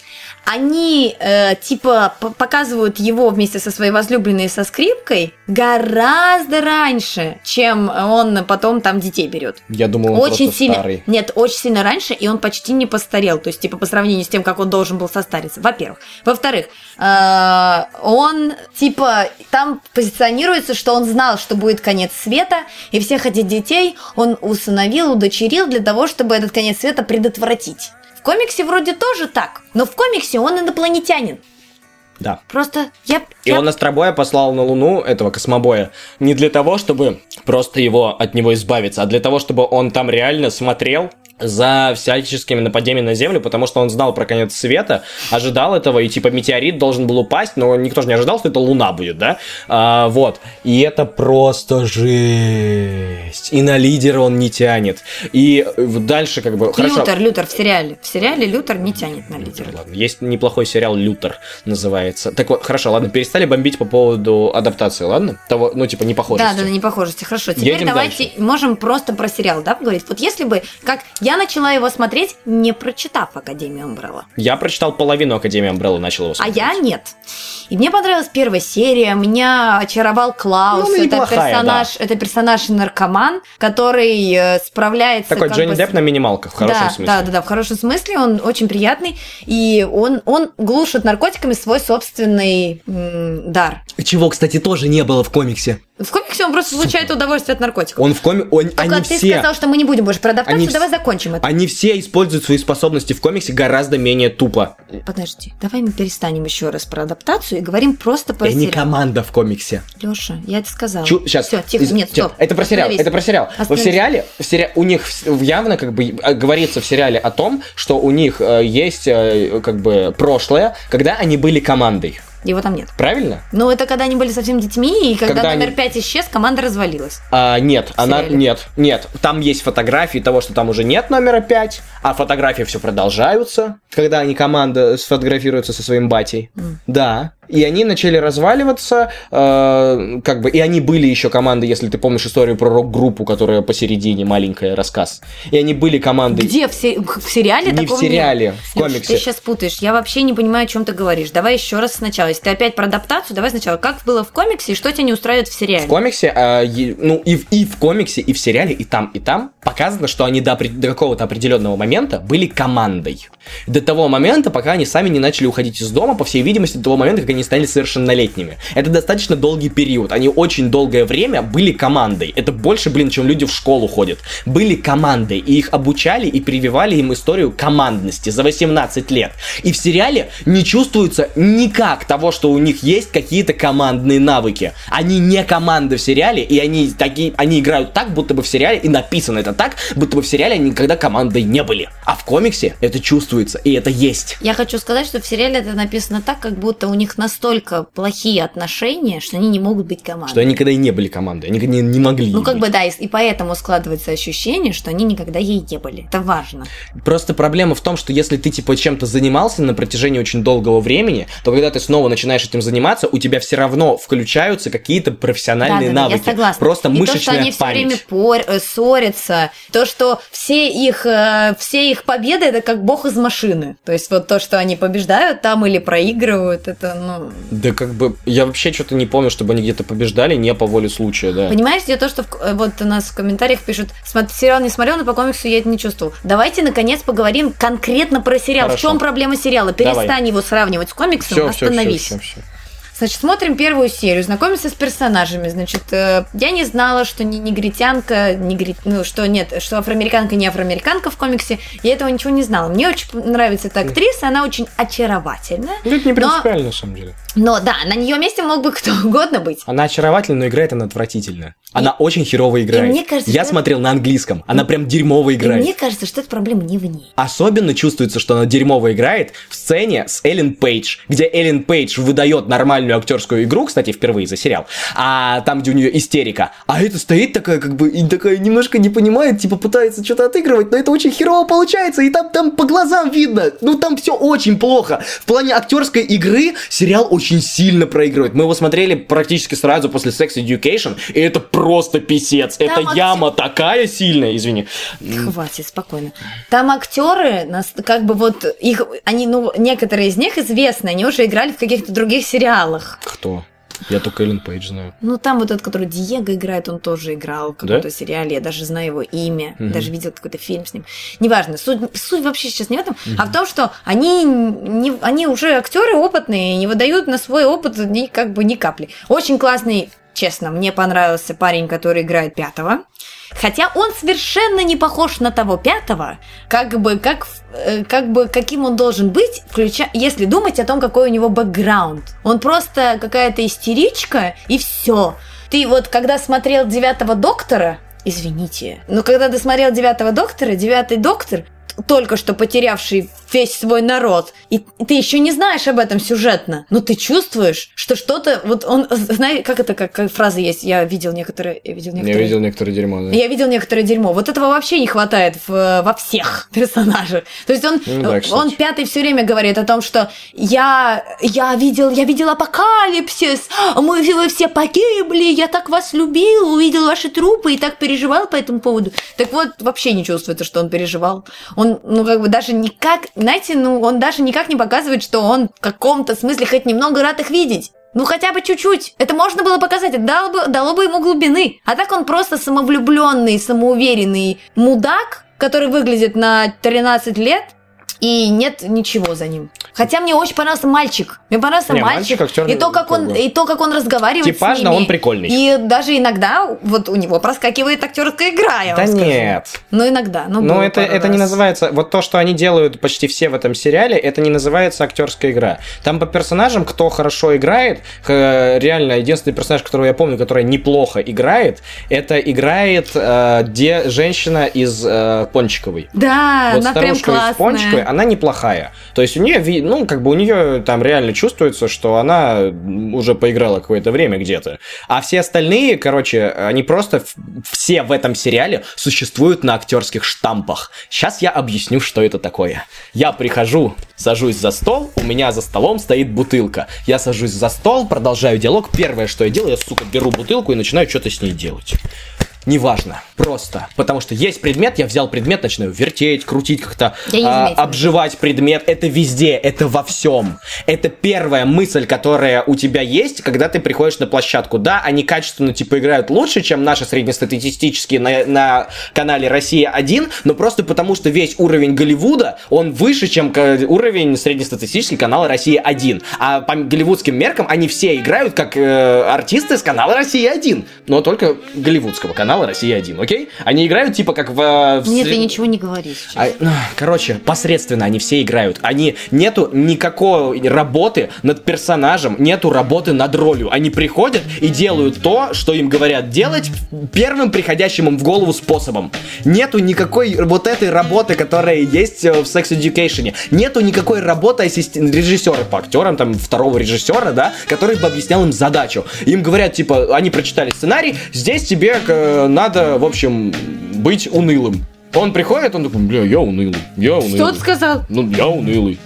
Они, э, типа, показывают его вместе со своей возлюбленной со скрипкой гораздо раньше, чем он потом там детей берет. Я думал, он очень сильно. старый. Нет, очень сильно раньше, и он почти не постарел. То есть, типа, по сравнению с тем, как он должен был состариться. Во-первых. Во-вторых, э, он, типа, там позиционируется, что он знал, что будет конец света, и всех этих детей он усыновил, удочерил для того, чтобы этот конец света предотвратить. В комиксе вроде тоже так, но в комиксе он инопланетянин. Да. Просто я... И я- он Астробоя послал на Луну, этого космобоя, не для того, чтобы просто его от него избавиться, а для того, чтобы он там реально смотрел за всяческими нападениями на Землю, потому что он знал про конец света, ожидал этого, и типа метеорит должен был упасть, но никто же не ожидал, что это Луна будет, да? А, вот. И это просто жесть. И на лидера он не тянет. И э, дальше как бы... Хорошо. Лютер, Лютер в сериале. В сериале Лютер не тянет на лидера. Ладно, есть неплохой сериал Лютер называется. Так вот, хорошо, ладно, перестали бомбить по поводу адаптации, ладно? Того, ну, типа, не похоже. Да, да, не похожести. Хорошо, теперь Едем давайте можем просто про сериал, да, поговорить. Вот если бы, как я начала его смотреть, не прочитав Академию Умбрелла, Я прочитал половину Академии Амбрелла, начал его а смотреть. я нет. И мне понравилась первая серия, меня очаровал Клаус, Ну, она это неплохая, персонаж, это персонаж наркоман, который э, справляется. Такой Джонни бы с- Депп на минималках, в хорошем да, смысле. Да, да, да, в хорошем смысле. Он очень приятный. И он, он глушит наркотиками свой собственный м, дар. Чего, кстати, тоже не было в комиксе. В комиксе он просто получает удовольствие от наркотиков. Он в коми... Он... Только Они ты все... сказал, что мы не будем больше про адаптацию, Они вс- давай закончим это. Они все используют свои способности в комиксе гораздо менее тупо. Подожди, давай мы перестанем еще раз про адаптацию и говорим просто про не сериал. команда в комиксе. Леша, я это сказала. Чу- сейчас. Все, тихо, Из- нет, стоп. Это про сериал. Это про сериал. В Остановись. сериале, в сериале у них в- явно как бы э, говорится в сериале о том, что у них э, есть э, как бы прошлое, когда они были командой. Его там нет. Правильно? Ну, это когда они были совсем детьми, и когда, Когда номер они- 5 исчез, команда развалилась. А, нет, она нет, нет. Там есть фотографии того, что там уже нет номера 5, а фотографии все продолжаются, когда они команда сфотографируются со своим батей. Да. И они начали разваливаться, э, как бы, и они были еще командой, если ты помнишь историю про рок-группу, которая посередине, маленькая рассказ. И они были командой... Где? В, се- в сериале Не в сериале, нет? в комиксе. Ты сейчас путаешь. Я вообще не понимаю, о чем ты говоришь. Давай еще раз сначала. Если ты опять про адаптацию, давай сначала. Как было в комиксе и что тебя не устраивает в сериале? В комиксе, е- ну и в, и в комиксе, и в сериале, и там, и там показано, что они до, до какого-то определенного момента были командой. До того момента, пока они сами не начали уходить из дома, по всей видимости, до того момента, как они стали совершеннолетними. Это достаточно долгий период. Они очень долгое время были командой. Это больше, блин, чем люди в школу ходят. Были командой, и их обучали и прививали им историю командности за 18 лет. И в сериале не чувствуется никак того, что у них есть какие-то командные навыки. Они не команда в сериале, и они такие, они играют так, будто бы в сериале, и написано это так, будто бы в сериале они никогда командой не были. А в комиксе это чувствуется, и это есть. Я хочу сказать, что в сериале это написано так, как будто у них настолько плохие отношения, что они не могут быть командой. Что они никогда и не были командой, они не, не могли. Ну, как быть. бы, да, и, и поэтому складывается ощущение, что они никогда ей не были. Это важно. Просто проблема в том, что если ты типа чем-то занимался на протяжении очень долгого времени, то когда ты снова начинаешь этим заниматься, у тебя все равно включаются какие-то профессиональные Да-да-да, навыки. я согласна. Просто и то, мышечная что они все память. время пор- э, ссорятся, то, что все их, э, все их победы это как бог из машины. То есть вот то, что они побеждают там или проигрывают, это, ну... Да как бы, я вообще что-то не помню, чтобы они где-то побеждали, не по воле случая, да. Понимаешь, где то, что в- э, вот у нас в комментариях пишут, «Смо- сериал не смотрел, но по комиксу я это не чувствовал. Давайте, наконец, поговорим конкретно про сериал. Хорошо. В чем проблема сериала? Давай. Перестань его сравнивать с комиксом, Все, все, остановись. все, все, Значит, смотрим первую серию, знакомимся с персонажами. Значит, э, я не знала, что не негритянка, негри... ну, что нет, что афроамериканка не афроамериканка в комиксе. Я этого ничего не знала. Мне очень нравится эта актриса, она очень очаровательная. Ну, это не Но- принципиально, на самом деле. Но да, на ее месте мог бы кто угодно быть. Она очаровательна, но играет она отвратительно. Она очень херово играет. мне кажется, я что- смотрел на английском, она прям дерьмово И играет. мне кажется, что эта проблема не в ней. Особенно чувствуется, что она дерьмово играет в сцене с Эллен Пейдж, где Эллен Пейдж выдает нормальную актерскую игру, кстати, впервые за сериал, а там, где у нее истерика, а это стоит такая, как бы, и такая немножко не понимает, типа пытается что-то отыгрывать, но это очень херово получается, и там, там по глазам видно, ну там все очень плохо. В плане актерской игры сериал очень сильно проигрывает. Мы его смотрели практически сразу после Sex Education, и это просто писец. это актер- яма такая сильная, извини. Хватит, спокойно. Там актеры, нас- как бы вот их, они, ну, некоторые из них известны, они уже играли в каких-то других сериалах. Кто? Я только Эллен Пейдж знаю. Ну, там вот этот, который Диего играет, он тоже играл в каком-то Да? сериале. Я даже знаю его имя, даже видел какой-то фильм с ним. Неважно, суть, суть вообще сейчас не в этом, а в том, что они, не, они уже актеры опытные, не выдают на свой опыт ни, как бы ни капли. Очень классный, честно, мне понравился парень, который играет пятого. Хотя он совершенно не похож на того пятого, как бы, как, э, как бы, каким он должен быть, включая, если думать о том, какой у него бэкграунд. Он просто какая-то истеричка, и все. Ты вот, когда смотрел девятого доктора, извините, но когда ты смотрел девятого доктора, девятый доктор, только что потерявший весь свой народ, и ты еще не знаешь об этом сюжетно, но ты чувствуешь, что что-то, вот он, знаешь, как это, как, как фраза есть, я видел некоторые, я видел некоторые... Я видел некоторые дерьмо, да. Я видел некоторое дерьмо. Вот этого вообще не хватает в- во всех персонажах. То есть он, Ну да, кстати. он пятый все время говорит о том, что я, я видел, я видел апокалипсис, мы вы все погибли, я так вас любил, увидел ваши трупы и так переживал по этому поводу. Так вот, вообще не чувствуется, что он переживал. Он, ну, как бы даже никак, знаете, ну, он даже никак не показывает, что он в каком-то смысле хоть немного рад их видеть. Ну, хотя бы чуть-чуть. Это можно было показать, это дало бы, дало бы ему глубины. А так он просто самовлюбленный, самоуверенный мудак, который выглядит на 13 лет, и нет ничего за ним. Хотя мне очень понравился мальчик. Мне понравился Не, мальчик. мальчик актер, и то, как он, бы. и то, как он разговаривает Типажно с ними. он прикольный. И даже иногда вот у него проскакивает актерская игра, я Да вам скажу. нет. Ну, иногда. Ну, Но было это, это не называется... Вот то, что они делают почти все в этом сериале, это не называется актерская игра. Там по персонажам, кто хорошо играет, реально, единственный персонаж, которого я помню, которая неплохо играет, это играет э, де, женщина из э, Пончиковой. Да, вот она прям старушка из Пончиковой, классная. Она неплохая. То есть у нее ну, как бы у нее там реально чувствуется, что она уже поиграла какое-то время где-то. А все остальные, короче, они просто все в этом сериале существуют на актерских штампах. Сейчас я объясню, что это такое. Я прихожу, сажусь за стол, у меня за столом стоит бутылка. Я сажусь за стол, продолжаю диалог. Первое, что я делаю, я, сука, беру бутылку и начинаю что-то с ней делать. Неважно, просто. Потому что есть предмет, я взял предмет, начинаю вертеть, крутить как-то, а, обживать предмет. Это везде, это во всем. Это первая мысль, которая у тебя есть, когда ты приходишь на площадку. Да, они качественно типа играют лучше, чем наши среднестатистические на, на канале Россия-1, но просто потому, что весь уровень Голливуда, он выше, чем уровень среднестатистический канала Россия-1. А по голливудским меркам они все играют как э, артисты с канала Россия-1, но только голливудского канала Россия-1, окей? Они играют типа как в... э, в Нет, ты ничего не говори сейчас. а, короче, посредственно они все играют. Они нету никакой работы над персонажем, нету работы над ролью. Они приходят и делают то, что им говорят делать первым приходящим им в голову способом. Нету никакой вот этой работы, которая есть э, в Sex Education. Нету никакой работы ассистента режиссера по актерам, там, второго режиссера, да, который бы объяснял им задачу. Им говорят, типа, они прочитали сценарий, здесь тебе э, надо, в общем, быть унылым. Он приходит, он такой, бля, я унылый, я унылый. Что ты сказал? Ну, я унылый.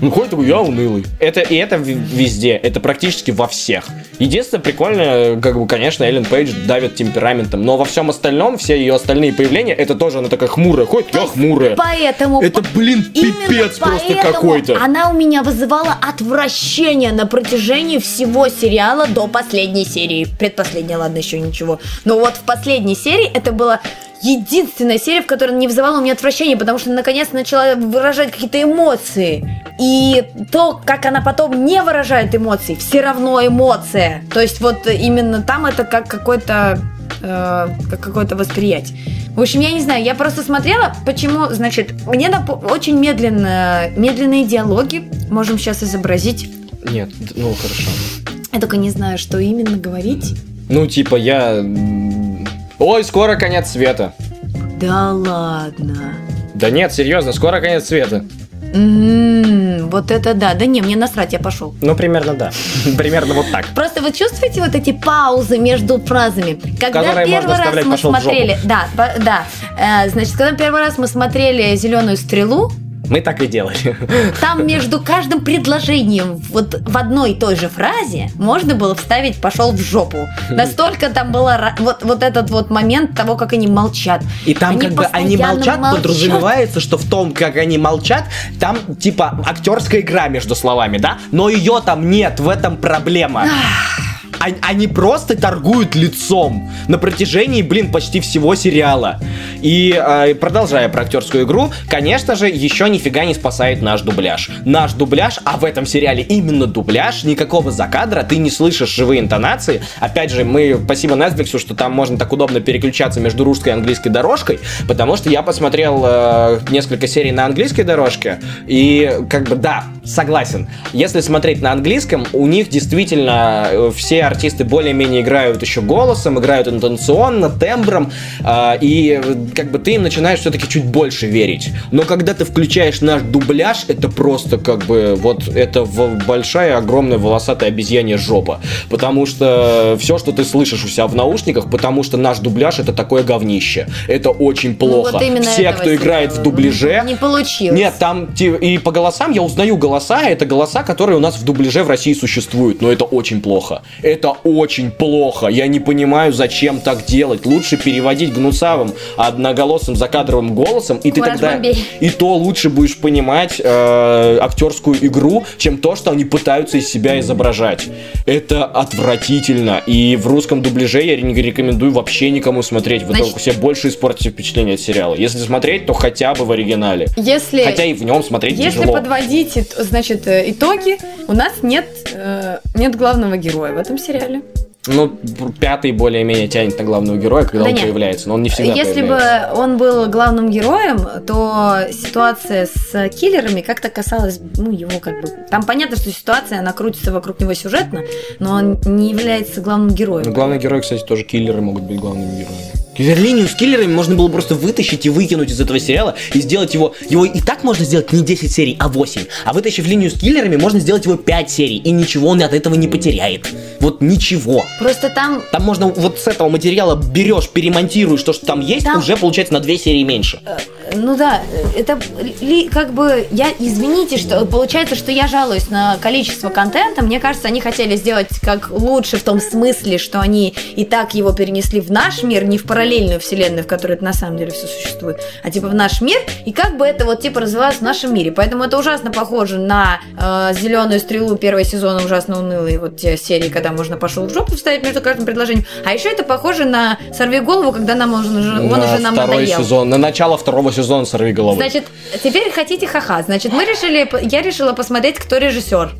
Ну, ходит такой, я унылый. Это, и это везде, это практически во всех. Единственное, прикольно, как бы, конечно, Эллен Пейдж давит темпераментом, но во всем остальном, все ее остальные появления, это тоже она такая хмурая, ходит, я хмурая. Поэтому... Это, блин, пипец просто какой-то. Она у меня вызывала отвращение на протяжении всего сериала до последней серии. Предпоследняя, ладно, еще ничего. Но вот в последней серии это было единственная серия, в которой не вызывала у меня отвращение, потому что наконец начала выражать какие-то эмоции. И то, как она потом не выражает эмоций, все равно эмоция. То есть вот именно там это как какой-то э, как какое-то восприятие. В общем, я не знаю, я просто смотрела, почему, значит, мне напо- очень медленно, медленные диалоги можем сейчас изобразить. Нет, ну хорошо. Я только не знаю, что именно говорить. Ну, типа, я... Ой, скоро конец света. Да ладно. Да нет, серьезно, скоро конец света. М, вот это да. Да не, мне насрать, я пошел. Ну, примерно да. Примерно вот так. Просто вы чувствуете вот эти паузы между фразами? Когда Которые первый раз мы смотрели, да, да, Э, значит, когда первый раз мы смотрели зеленую стрелу, Мы так и делали. там между каждым предложением вот в одной и той же фразе можно было вставить «пошел в жопу». Настолько там было ра- вот, вот этот вот момент того, как они молчат. И там как бы они постоянно молчат, подразумевается, что в том, как они молчат, там типа актерская игра между словами, да? Но ее там нет, в этом проблема. Они, они просто торгуют лицом на протяжении, блин, почти всего сериала. И э, продолжая про актерскую игру, конечно же, еще нифига не спасает наш дубляж. Наш дубляж, а в этом сериале именно дубляж, никакого закадра, ты не слышишь живые интонации. Опять же, мы спасибо Netflix, что там можно так удобно переключаться между русской и английской дорожкой, потому что я посмотрел э, несколько серий на английской дорожке, и как бы да, согласен. Если смотреть на английском, у них действительно э, все артисты более-менее играют еще голосом, играют интонационно, тембром, э, и как бы ты им начинаешь все-таки чуть больше верить. Но когда ты включаешь наш дубляж, это просто как бы вот это большая, огромная волосатая обезьянья жопа. Потому что все, что ты слышишь у себя в наушниках, потому что наш дубляж это такое говнище. Это очень плохо. Ну, вот Все, кто играет в дубляже, Не получилось. нет, там и по голосам я узнаю голоса, это голоса, которые у нас в дубляже в России существуют, но это очень плохо. Это очень плохо. Я не понимаю, зачем так делать. Лучше переводить гнусавым, одноголосым закадровым голосом, и ты Кураж тогда Бомбей. и то лучше будешь понимать э, актерскую игру, чем то, что они пытаются из себя изображать. Это отвратительно. И в русском дубляже я не рекомендую вообще никому смотреть. Вы Значит- только себе больше испортите впечатление от сериала. Если смотреть, то хотя бы в оригинале. Если, Хотя и в нем смотреть если тяжело. подводить, ит- значит, э, итоги, у нас нет, э, нет главного героя в этом сериале. Ну, пятый более-менее тянет на главного героя, когда Да он нет. появляется, но он не всегда Если появляется. бы он был главным героем, то ситуация с киллерами как-то касалась, ну, его как бы... Там понятно, что ситуация, она крутится вокруг него сюжетно, но он не является главным Ну, героем. главные герои, кстати, тоже киллеры могут быть главными героями. Линию с киллерами можно было просто вытащить и выкинуть из этого сериала и сделать его... Его и так можно сделать не 10 серий, а 8. А вытащив линию с киллерами, можно сделать его 5 серий. И ничего он от этого не потеряет. Вот ничего. Просто там Там можно вот с этого материала берешь, перемонтируешь то, что там есть, Там- уже получается на 2 серии меньше. Ну да, это ли, как бы я извините, что получается, что я жалуюсь на количество контента. Мне кажется, они хотели сделать как лучше в том смысле, что они и так его перенесли в наш мир, не в параллельную вселенную, в которой это на самом деле все существует, а типа в наш мир, и как бы это вот типа развивалось в нашем мире. Поэтому это ужасно похоже на зеленую стрелу первого сезона ужасно унылые вот те серии, когда можно пошел в жопу вставить между каждым предложением. А еще это похоже на сорви голову, когда нам он уже, он на уже нам второй надоел. сезон, на начало второго сезона «Сорви головы». Значит, теперь хотите ха-ха. Значит, мы решили, я решила посмотреть, кто режиссер.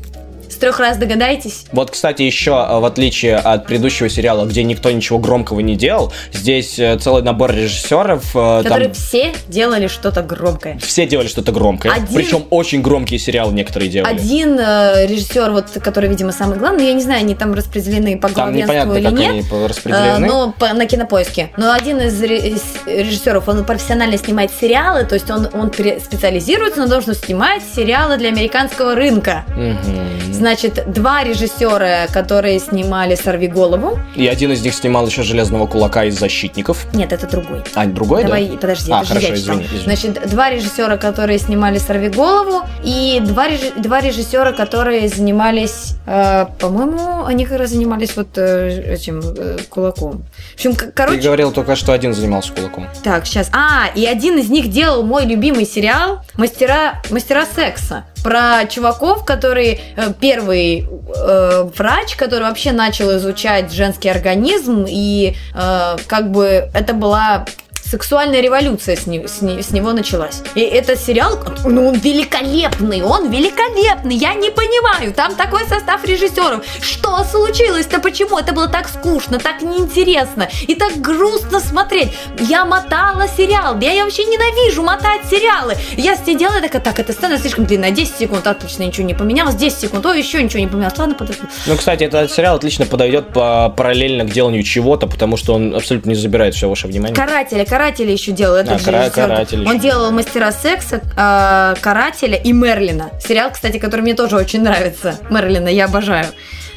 С трех раз догадаетесь? Вот, кстати, еще, э, в отличие от предыдущего сериала, где никто ничего громкого не делал, здесь э, целый набор режиссеров. э, Которые Там все делали что-то громкое. все делали что-то громкое. Один- Причем очень громкие сериалы некоторые делали. Один э, режиссер, вот, который, видимо, самый главный, я не знаю, они там распределены по Там главенству непонятно, или как нет. они по- э, распределены. но по- на кинопоиске. Но один из ре- из режиссеров, он профессионально снимает сериалы, то есть он, он специализируется на том, что снимает сериалы для американского рынка. Мгм. Значит, два режиссера, которые снимали «Сорви голову». И один из них снимал еще «Железного кулака» из «Защитников». Нет, это другой. А, другой, Давай, да? подожди, А, же хорошо, извини, извини. Значит, два режиссера, которые снимали «Сорви голову», и два, реж- два режиссера, которые занимались, э, по-моему, они как раз занимались вот э, этим э, кулаком. В общем, к- Ты короче, говорил только, что один занимался кулаком. так, сейчас. А, и один из них делал мой любимый сериал «Мастера, мастера секса». Про чуваков, который э, первый э, врач, который вообще начал изучать женский организм, и э, как бы это была сексуальная революция с, не- с не- с него началась. И этот сериал, ну, он великолепный, он великолепный, я не понимаю, там такой состав режиссеров. Что случилось-то, почему? Это было так скучно, так неинтересно и так грустно смотреть. Я мотала сериал, я, я вообще ненавижу мотать сериалы. Я сидела и такая, так, эта сцена слишком длинная, 10 секунд, отлично, ничего не поменялось, 10 секунд, о, еще ничего не поменялось, ладно, подожди. Ну, кстати, этот сериал отлично подойдет по параллельно к деланию чего-то, потому что он абсолютно не забирает все ваше внимание. Карателя, карателя еще делал этот А, же Кара-. Каратель Он еще. делал мастера секса, э, карателя и Мерлина. Сериал, кстати, который мне тоже очень нравится. Мерлина, я обожаю.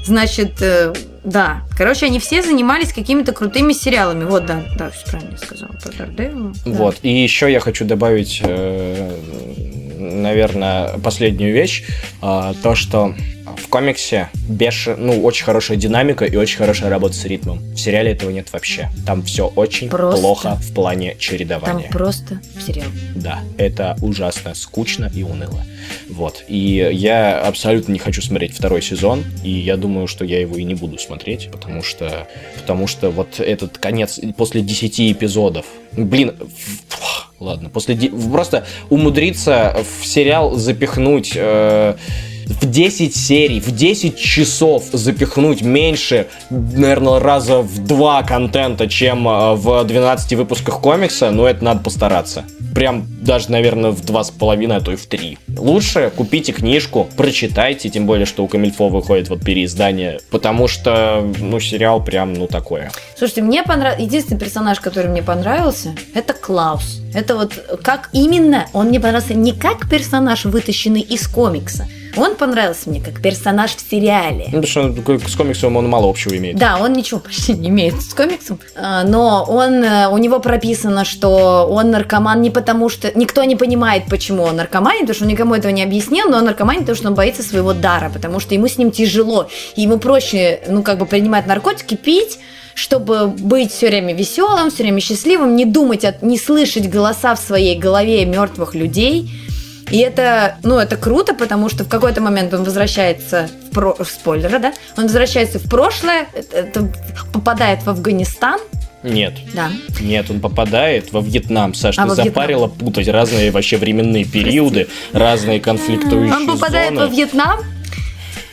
Значит, э, да. Короче, они все занимались какими-то крутыми сериалами. Вот, да, да, все правильно я сказала. Про Daredevil. Да. Вот. И еще я хочу добавить, наверное, последнюю вещь. А, То, что в комиксе беш... ну, очень хорошая динамика и очень хорошая работа с ритмом. В сериале этого нет вообще. Там все очень Просто. плохо в плане Там чередования. просто сериал. Да, это ужасно скучно и уныло. Вот. И я абсолютно не хочу смотреть второй сезон, и я думаю, что я его и не буду смотреть, потому что, потому что вот этот конец после 10 эпизодов, блин, ладно, после просто умудриться в сериал запихнуть э, в 10 серий, в 10 часов запихнуть меньше, наверное, раза в два контента, чем э, в 12 выпусках комикса, ну это надо постараться. Прям даже, наверное, в два с половиной, а то и в три. Лучше купите книжку, прочитайте, тем более, что у Камильфо выходит вот переиздание, потому что, ну, сериал прям, ну, такое. Слушайте, мне понравился... Единственный персонаж, который мне понравился, это Клаус. Это вот как именно он мне понравился не как персонаж, вытащенный из комикса. Он понравился мне как персонаж в сериале. Ну, потому что он с комиксом он мало общего имеет. Да, он ничего почти не имеет с комиксом, а, но он, э, у него прописано, что он наркоман не потому, что никто не понимает, почему он наркоманит, потому что он никому этого не объяснил, но он наркоманит, потому что он боится своего дара, потому что ему с ним тяжело, и ему проще, ну, как бы принимать наркотики, пить, чтобы быть все время веселым, все время счастливым, не думать, от, не слышать голоса в своей голове мертвых людей. И это, ну, это круто, потому что в какой-то момент он возвращается в про... спойлеры, да? Он возвращается в прошлое, это- попадает в Афганистан, Нет. да. Нет, он попадает во Вьетнам, Саш, А, ты Вьетнам. запарила путать разные вообще временные периоды, разные конфликтующие Он попадает зоны. во Вьетнам,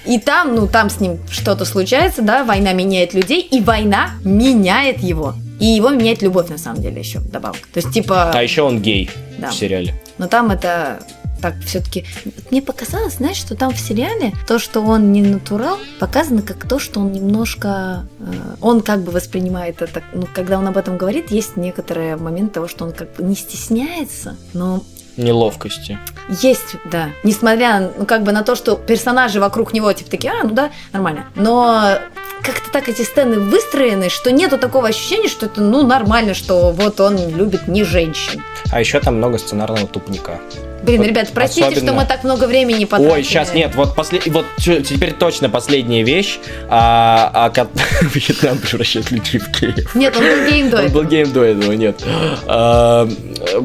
и там, ну, там с ним что-то случается, да, война меняет людей, и война меняет его. И его меняет любовь, на самом деле, еще добавок. То есть, типа... А еще он гей Да. в сериале. Но там это так все-таки... Мне показалось, знаешь, что там в сериале то, что он не натурал, показано как то, что он немножко... э, он как бы воспринимает это... Ну, когда он об этом говорит, есть некоторые моменты того, что он как бы не стесняется, но Неловкости. есть, да. Несмотря, ну, как бы на то, что персонажи вокруг него, типа, такие, а, ну да, нормально. Но как-то так эти сцены выстроены, что нету такого ощущения, что это, ну, нормально, что вот он любит не женщин. А еще там много сценарного тупника. Блин, ребят, простите, особенно- что мы так много времени потратили. Ой, сейчас нет, вот, после... вот теперь точно последняя вещь, а, а Вьетнам превращает людей в геев. Нет, он был геем до Он был этого. геем до этого, нет. А,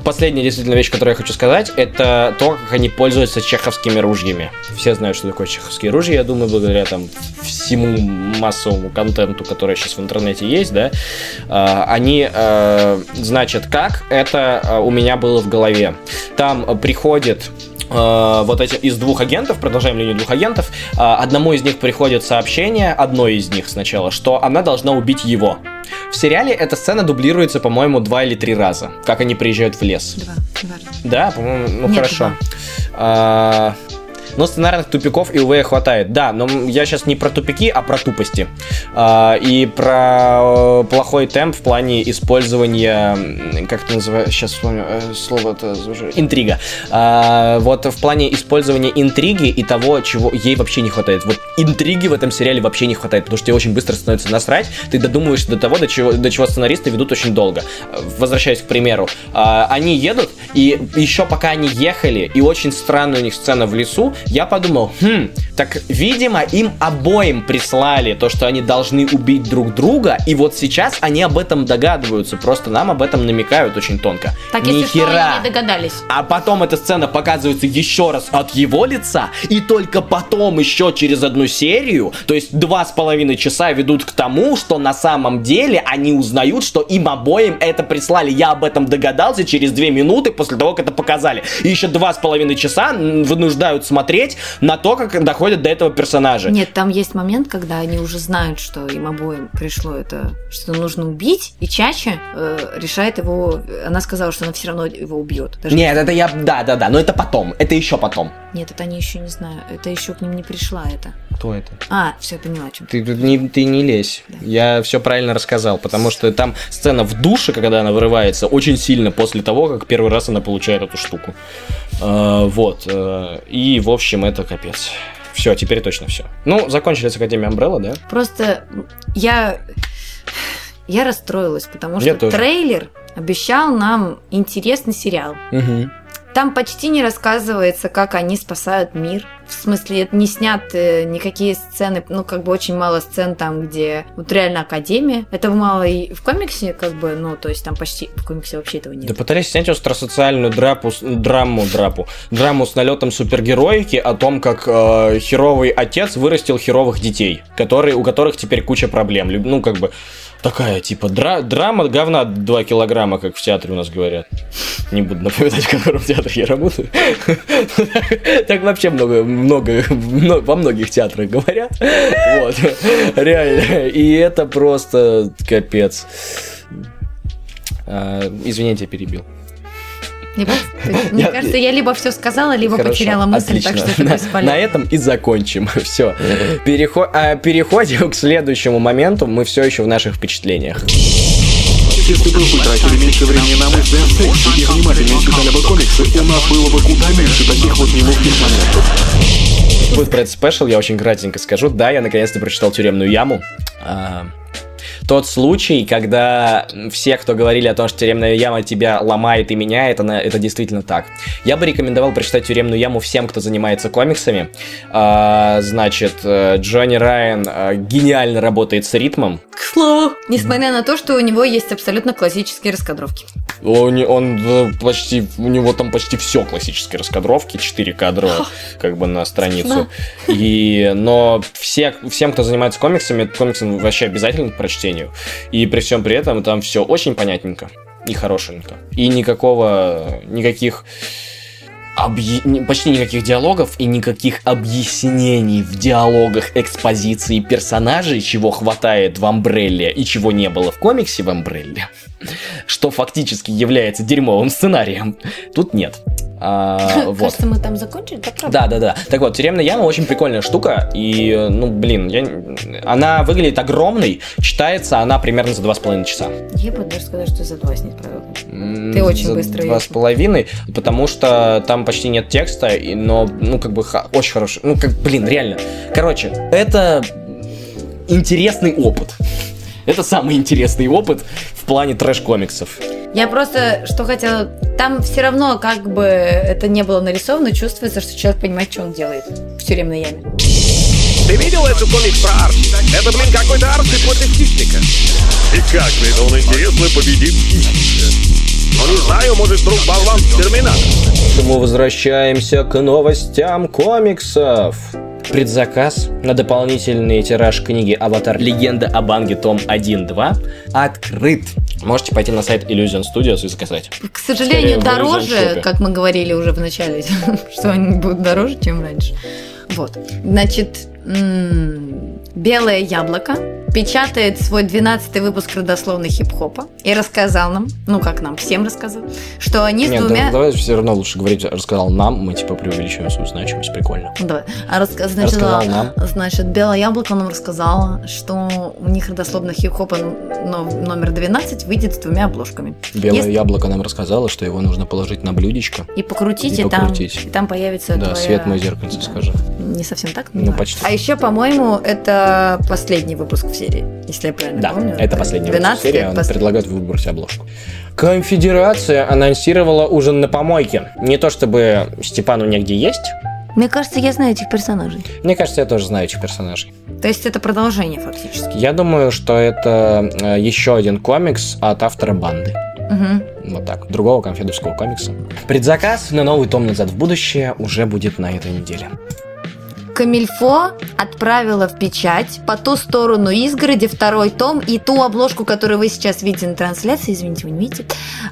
Последняя действительно вещь, которую я хочу сказать, это то, как они пользуются чеховскими ружьями. Все знают, что такое чеховские ружья, я думаю, благодаря там всему массовому контенту, который сейчас в интернете есть, да. А, Они, э, значит, как это э, у меня было в голове. Там э, приходит э, вот эти из двух агентов, продолжаем линию двух агентов, э, одному из них приходит сообщение, одной из них сначала, что она должна убить его. В сериале эта сцена дублируется, по-моему, два или три раза, как они приезжают в лес. Два, два. Да, по-моему, ну Нет, хорошо. А, но сценарных тупиков и УВ хватает. Да, но я сейчас не про тупики, а про тупости. А, и про э, плохой темп в плане использования, как это называется, сейчас вспомню э, слово это интрига. А, вот в плане использования интриги и того, чего ей вообще не хватает. Вот интриги в этом сериале вообще не хватает, потому что тебе очень быстро становится насрать. Ты додумываешься до того, до чего, до чего сценаристы ведут очень долго. Возвращаясь к примеру, а, они едут, и еще пока они ехали, и очень странная у них сцена в лесу, я подумал, хм, так, видимо, им обоим прислали то, что они должны убить друг друга, и вот сейчас они об этом догадываются, просто нам об этом намекают очень тонко. Так, Ни если что, хера. они не догадались. А потом эта сцена показывается еще раз от его лица, и только потом еще через одну серию, то есть два с половиной часа ведут к тому, что на самом деле они узнают, что им обоим это прислали. Я об этом догадался через две минуты после того, как это показали. И еще два с половиной часа вынуждают смотреть на то, как доходят до этого персонажа. Нет, там есть момент, когда они уже знают, что им обоим пришло это, что нужно убить, и Чача э, решает его. Она сказала, что она все равно его убьет. Даже- Нет, это я... Да, да, да, но это потом. Это еще потом. Нет, это они еще не знаю. Это еще к ним не пришла это. Кто это? А, все, я поняла, о чем. Ты, тут не, ты не лезь. Я все правильно рассказал, потому что там сцена в душе, когда она вырывается, очень сильно после того, как первый раз она получает эту штуку. А, вот. э, и, в общем, это капец. Все, теперь точно все. Ну, закончили с Академией Umbrella, да? Просто я я расстроилась, потому Я что тоже. трейлер обещал нам интересный сериал. Угу. Там почти не рассказывается, как они спасают мир. В смысле, не снят никакие сцены, ну, как бы очень мало сцен там, где вот реально Академия. Этого мало и в комиксе, как бы, ну, то есть там почти в комиксе вообще этого нет. Да пытались снять остросоциальную драпу, драму, драпу, драму с налетом супергероики о том, как э, херовый отец вырастил херовых детей, которые, у которых теперь куча проблем. Ну, как бы, такая, типа, дра- драма говна 2 килограмма, как в театре у нас говорят. Не буду напоминать, в котором театре я работаю. Так вообще много, много, мно- во многих театрах говорят. Вот, реально. И это просто капец. А, Извините, я перебил. Мне кажется, я либо все сказала, либо Хорошо, потеряла мысль, так что это на, бесполезно. на этом и закончим. Все. переходим к следующему моменту. Мы все еще в наших впечатлениях. Если бы вы тратили меньше времени на мысли о сексе и внимательнее читали бы комиксы, у нас было бы куда меньше таких вот неловких моментов. Будет про это спешл, я очень кратенько скажу. Да, я наконец-то прочитал «Тюремную яму». Тот случай, когда все, кто говорили о том, что тюремная яма тебя ломает и меняет, она, это действительно так. Я бы рекомендовал прочитать тюремную яму всем, кто занимается комиксами. А, значит, э, Джонни Райан э, гениально работает с ритмом. К слову, несмотря на то, что у него есть абсолютно классические раскадровки. Он, он э, почти, у него там почти все классические раскадровки, 4 кадра как бы на страницу. И, но все, всем, кто занимается комиксами, комиксы вообще обязательно к прочтению. И при всем при этом там все очень понятненько и хорошенько. И никакого, никаких объ- почти никаких диалогов и никаких объяснений в диалогах экспозиции персонажей, чего хватает в Амбрелле и чего не было в комиксе в Амбрелле, что фактически является дерьмовым сценарием. Тут нет. А, вот. Кажется, мы там закончили, так правда? Да, да, да. Так вот, тюремная яма очень прикольная штука. И, ну, блин, я... она выглядит огромной. Читается она примерно за два с половиной часа. Я бы даже сказала, что за два с ней Ты очень за быстро Два с половиной, потому что там почти нет текста, и- но, ну, как бы, ха- очень хороший. Ну, как, блин, реально. Короче, это интересный опыт. Это самый интересный опыт в плане трэш-комиксов. Я просто, что хотела... Там все равно, как бы это не было нарисовано, чувствуется, что человек понимает, что он делает в тюремной яме. Ты видел эту комикс про Арчи? Это, блин, какой-то Арчи против хищника. И как, блин, он интересно победит хищника? Ну, не знаю, может, вдруг болван Терминатор. Мы возвращаемся к новостям комиксов. Предзаказ на дополнительный тираж книги «Аватар. Легенда о Банге. Том 1.2» открыт. Можете пойти на сайт Illusion Studios и заказать. К сожалению, Скорее дороже, как мы говорили уже в начале, что они будут дороже, чем раньше. Вот. Значит, м, Белое яблоко печатает свой 12 выпуск родословной хип-хопа и рассказал нам, ну как нам, всем рассказал, что они с Нет, двумя... да- давай все равно лучше говорить, рассказал нам, мы типа преувеличиваем свою значимость, прикольно. Давай. А раска- значит, Рассказал а, нам. значит, Белое яблоко нам рассказала, что у них родословно хип-хопа но- номер 12 выйдет с двумя обложками. Белое Если- яблоко нам рассказало, что его нужно положить на блюдечко. И покрутить, И и, там, покрутить. и там появится Да, твоя- свет мой зеркальце, скажи. Не совсем так? Ну, знаю. почти. А еще, по-моему, это последний выпуск в серии, если я правильно Да, помню. это последняя 12 Серия, он предлагает выбрать обложку. Конфедерация анонсировала ужин на помойке. Не то чтобы Степану негде есть. Мне кажется, я знаю этих персонажей. Мне кажется, я тоже знаю этих персонажей. То есть это продолжение фактически. Я думаю, что это э, еще один комикс от автора банды. Мгм. Вот так, другого конфедерского комикса. Предзаказ на новый том «Назад в будущее» уже будет на этой неделе. Камильфо отправила в печать по ту сторону изгороди второй том и ту обложку, которую вы сейчас видите на трансляции, извините, вы не видите,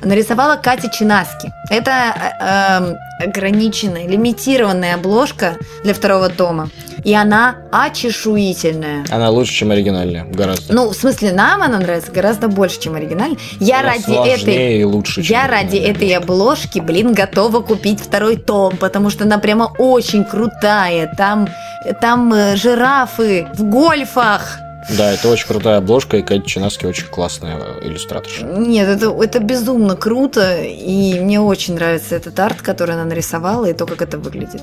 нарисовала Катя Чинаски. Это э, эм, ограниченная, лимитированная обложка для второго тома. И она очешуительная. Она лучше, чем оригинальная, гораздо. Ну, в смысле, нам она нравится гораздо больше, чем оригинальная. Я Она ради этой... и лучше, Я ради этой обложки, блин, готова купить второй том, потому что она прямо очень крутая. Там, там э, жирафы в гольфах. Да, это очень крутая обложка, и Кэти Чинаски очень классная э, иллюстраторша. Нет, это, это безумно круто, и мне очень нравится этот арт, который она нарисовала, и то, как это выглядит.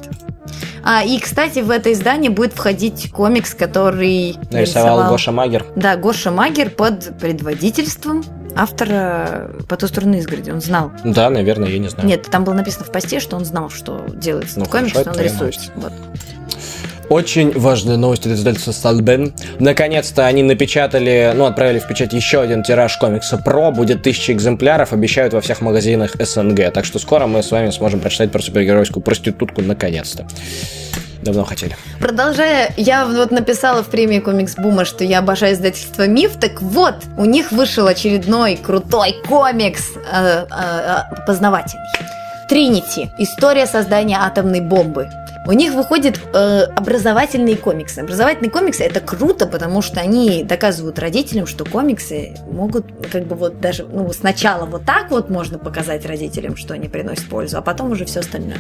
А, и, кстати, в это издание будет входить комикс, который Нарисовал Гоша Магер. Да, Гоша Магер под предводительством автора «По ту сторону изгороди». Он знал. Да, наверное, я не знаю. Нет, там было написано в посте, что он знал, что делается Ну, этот комикс, что он рисует. Вот. Очень важная новость от издательства Сталбен. Наконец-то они напечатали, ну, отправили в печать еще один тираж комикса Про. Будет тысяча экземпляров, обещают во всех магазинах СНГ. Так что скоро мы с вами сможем прочитать про супергеройскую проститутку наконец-то. Давно хотели. Продолжая, я вот написала в премии Комикс Бума, что я обожаю издательство Миф. Так вот, у них вышел очередной крутой комикс э, э, э, познавательный. Тринити. История создания атомной бомбы. У них выходят э, образовательные комиксы. Образовательные комиксы это круто, потому что они доказывают родителям, что комиксы могут как бы вот даже ну, сначала вот так вот можно показать родителям, что они приносят пользу, а потом уже все остальное.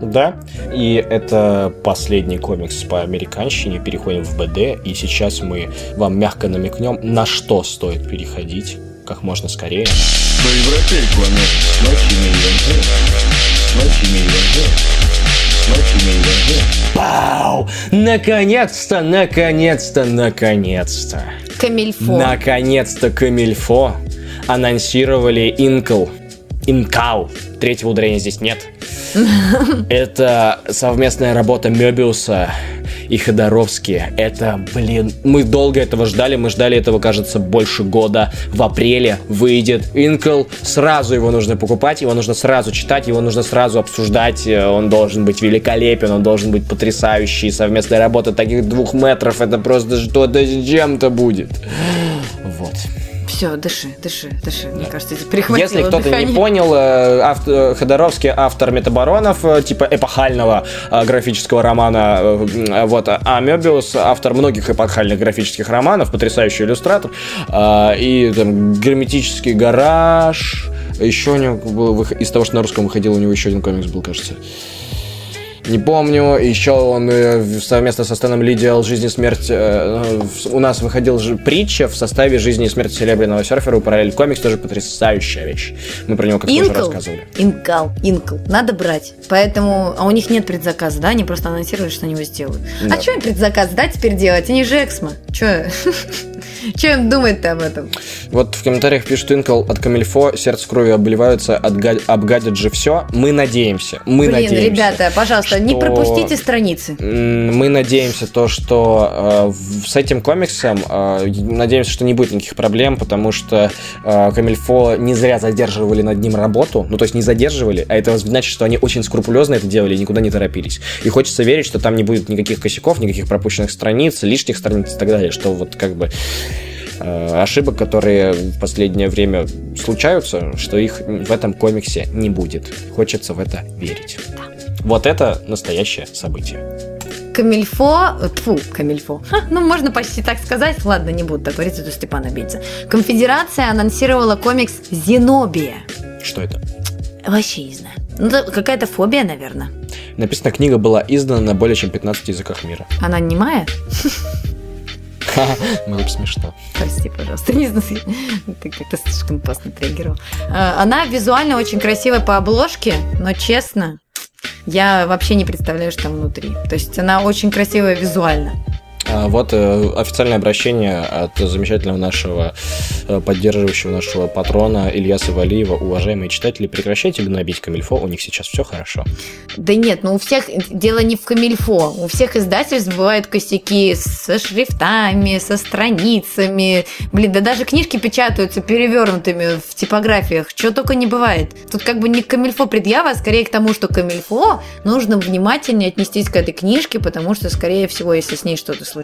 Да, и это последний комикс по американщине. Переходим в БД, и сейчас мы вам мягко намекнем, на что стоит переходить как можно скорее. Но европейку она не идет. Ночью не идет. Пау! Наконец-то, наконец-то, наконец-то. Камильфо. Наконец-то Камильфо анонсировали Инкл. Инкау. Третьего ударения здесь нет. Это совместная работа Мебиуса и Ходоровски. Это, блин, мы долго этого ждали. Мы ждали этого, кажется, больше года. В апреле выйдет Инкл. Сразу его нужно покупать, его нужно сразу читать, его нужно сразу обсуждать. Э, Он должен быть великолепен, он должен быть потрясающий. Совместная работа таких двух метров, это просто что-то с чем-то будет. Вот. Все, дыши, дыши, дыши. Мне кажется, тебе перехватило Если кто-то дыхание. не понял, э, авт- э, Ходоровский автор Метабаронов, э, типа эпохального графического романа, вот, а Мебиус автор многих эпохальных графических романов, потрясающий иллюстратор, и там герметический гараж, Еще у него был, из того, что на русском выходил, у него еще один комикс был, кажется. Не помню. Еще он э, совместно со Стэном Ли делал «Жизнь и смерть». э, у нас выходил же притча в составе «Жизни и смерти серебряного серфера». Параллель комикс тоже потрясающая вещь. Мы про него как-то уже рассказывали. Инкал. Инкл. Надо брать. Поэтому... А у них нет предзаказа, да? Они просто анонсировали, что они его сделают. Да. А что им предзаказ, да, теперь делать? Они же Эксмо. Че? Че им думать-то об этом? Вот в комментариях пишут Инкл от Камильфо, сердце кровью обливаются, отга- обгадят же все. Мы надеемся. Мы Блин, надеемся. ребята, пожалуйста, не что- пропустите страницы. Мы надеемся то, что э, с этим комиксом э, надеемся, что не будет никаких проблем, потому что э, Камильфо не зря задерживали над ним работу, ну то есть не задерживали, а это значит, что они очень скрупулезно это делали и никуда не торопились. И хочется верить, что там не будет никаких косяков, никаких пропущенных страниц, лишних страниц и так далее, что вот как бы ошибок, которые в последнее время случаются, что их в этом комиксе не будет. Хочется в это верить. Вот это настоящее событие. Камильфо, тфу, Камильфо, Ха, ну можно почти так сказать, ладно, не буду так говорить, это Степан обидится. Конфедерация анонсировала комикс «Зенобия». Что это? Вообще не знаю. Ну, какая-то фобия, наверное. Написано, книга была издана на более чем 15 языках мира. Она немая? Было бы смешно. Прости, пожалуйста. Ты как-то слишком опасно триггерил. А, Она визуально очень красивая по обложке, но честно, я вообще не представляю, что там внутри. То есть она очень красивая визуально. А Вот э, официальное обращение от замечательного нашего э, поддерживающего нашего патрона Ильяса Валиева. Уважаемые читатели, прекращайте гнобить Камильфо, у них сейчас все хорошо. Да нет, ну у всех дело не в камильфо. У всех издательств бывают косяки со шрифтами, со страницами. Блин, да даже книжки печатаются перевернутыми в типографиях. Чего только не бывает. Тут как бы не к камильфо предъява, а скорее к тому, что камильфо нужно внимательнее отнестись к этой книжке, потому что, скорее всего, если с ней что-то случится,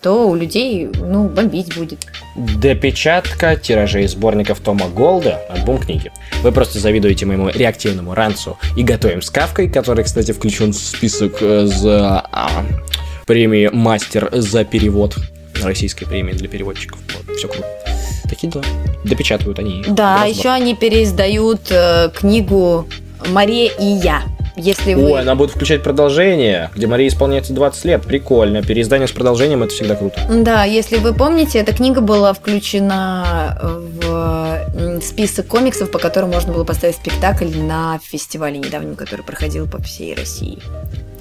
то у людей, ну, бомбить будет. Допечатка тиражей сборников Тома Голда, альбом книги. Вы просто завидуете моему реактивному ранцу и готовим с Кавкой, который, кстати, включен в список э, за а, премии Мастер за перевод российской премии для переводчиков. Вот, все круто. Такие дела. Допечатывают они. Да, еще они переиздают э, книгу «Мария и я». Если вы... Ой, она будет включать продолжение, где Марии исполняется 20 лет. Прикольно. Переиздание с продолжением это всегда круто. Да, если вы помните, эта книга была включена в м, список комиксов, по которым можно было поставить спектакль на фестивале недавнем, который проходил по всей России.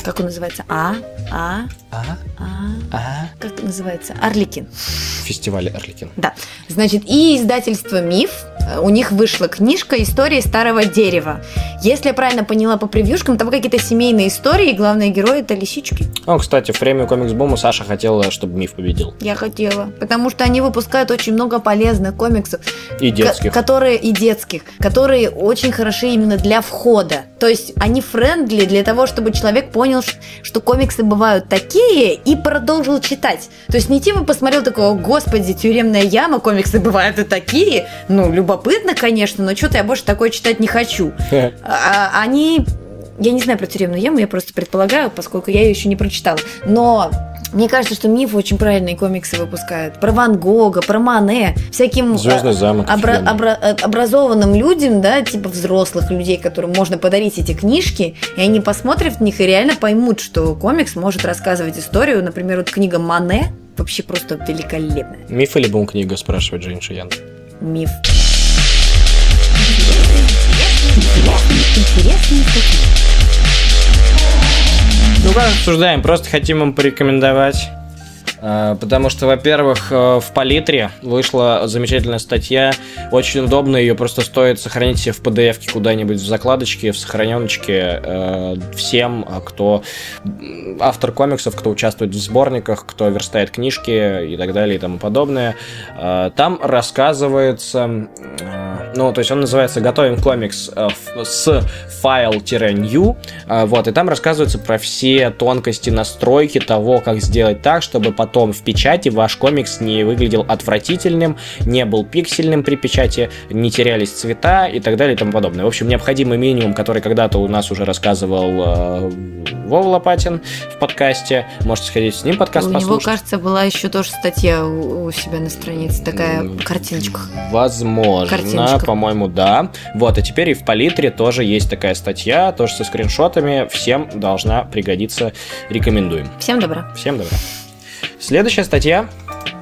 Как он называется? А? А? А? А? А? Как называется? Орликин. Фестиваль Орликин. Да. Значит, и издательство «Миф», э, у них вышла книжка «Истории старого дерева». Если я правильно поняла по превьюшкам, там какие-то семейные истории, и главные герои – это лисички. Ну, кстати, в премию Комикс-бум Саша хотела, чтобы миф победил. Я хотела. Потому что они выпускают очень много полезных комиксов. И детских. Ко- которые и детских, которые очень хороши именно для входа. То есть они friendly для того, чтобы человек понял, что комиксы бывают такие, и продолжил читать. То есть не типа посмотрел такого, господи, тюремная яма, комиксы бывают и такие. Ну, любопытно, конечно, но что-то я больше такое читать не хочу. А- они... Я не знаю про тюремную яму, я просто предполагаю, поскольку я ее еще не прочитала. Но мне кажется, что миф очень правильные комиксы выпускают. Про Ван Гога, про Мане, всяким а, замок, обра- обра- э, образованным людям, да, типа взрослых людей, которым можно подарить эти книжки, и они посмотрят в них и реально поймут, что комикс может рассказывать историю. Например, вот книга Мане вообще просто великолепная. Миф или бум книга, спрашивает Жень Шиян. Миф. Интересный Ну как обсуждаем, просто хотим им порекомендовать. А, Потому что, во-первых, э, в Палитре вышла замечательная статья. Очень удобно, ее просто стоит сохранить себе в PDF куда-нибудь в закладочке, в сохраненочке э, всем, а, кто автор комиксов, кто участвует в сборниках, кто верстает книжки и так далее и тому подобное. А, Там рассказывается, э, ну, то есть он называется «Готовим комикс с файл-new», вот, и там рассказывается про все тонкости настройки того, как сделать так, чтобы потом в печати ваш комикс не выглядел отвратительным, не был пиксельным при печати, не терялись цвета и так далее и тому подобное. В общем, необходимый минимум, который когда-то у нас уже рассказывал э, Вова Лопатин в подкасте. Можете сходить с ним подкаст У него, послушать. кажется, была еще тоже статья у, у себя на странице, такая картиночка. Возможно, Картиночка. по-моему, да. Вот, а теперь и в Палитре тоже есть такая статья, тоже со скриншотами. Всем должна пригодиться. Рекомендуем. Всем добра. Всем добра. Следующая статья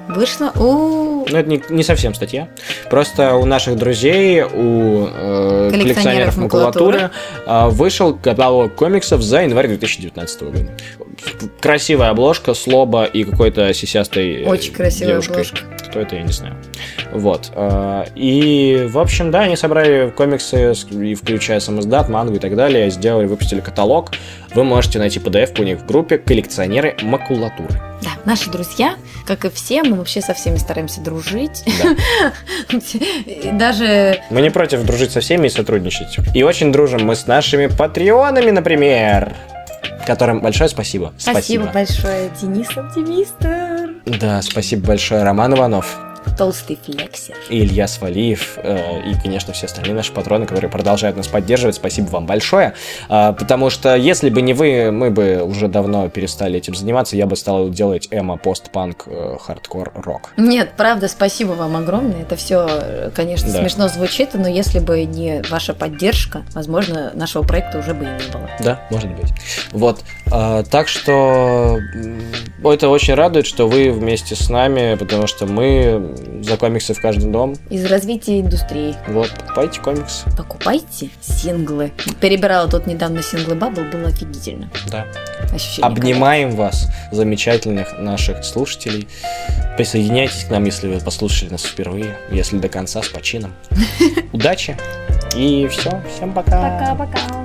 Вышла. У Ну, это не, не совсем статья. Просто у наших друзей, у э, Коллекционеров коллекционеров макулатуры. макулатуры э, вышел каталог комиксов за январь 2019 года. Красивая обложка с лоба и какой-то сисястой э, Очень красивая девушкой. обложка. Кто это, я не знаю. Вот. э, И, в общем, да, они собрали комиксы, включая самоздат, мангу и так далее, сделали, выпустили каталог. Вы можете найти PDF у них в группе «Коллекционеры макулатуры». Да, наши друзья, как и все, мы вообще со всеми стараемся дружить. И Даже Мы не против дружить со всеми и сотрудничать. И очень дружим мы с нашими патреонами, например. Которым большое спасибо. спасибо большое, Денис Оптимистр, Да, спасибо большое, Роман Иванов, толстый флексер. и Илья Свалиев, э, и, конечно, все остальные наши патроны, которые продолжают нас поддерживать. Спасибо вам большое. А, потому что если бы не вы, мы бы уже давно перестали этим заниматься. Я бы стал делать эмо, постпанк, э, хардкор, рок. Нет, правда, спасибо вам огромное. Это все, конечно, Да. смешно звучит, но если бы не ваша поддержка, возможно, нашего проекта уже бы и не было. Да, может быть. Вот. а, так что это очень радует, что вы вместе с нами, потому что мы за комиксы в каждый дом. Из развития индустрии. Вот, покупайте комиксы. Покупайте синглы. Перебирала тут недавно синглы Бабл, было офигительно. Да. Ощущение. Обнимаем вас, замечательных наших слушателей. Присоединяйтесь к нам, если вы послушали нас впервые, если до конца с почином. Удачи и все, всем пока. Пока-пока.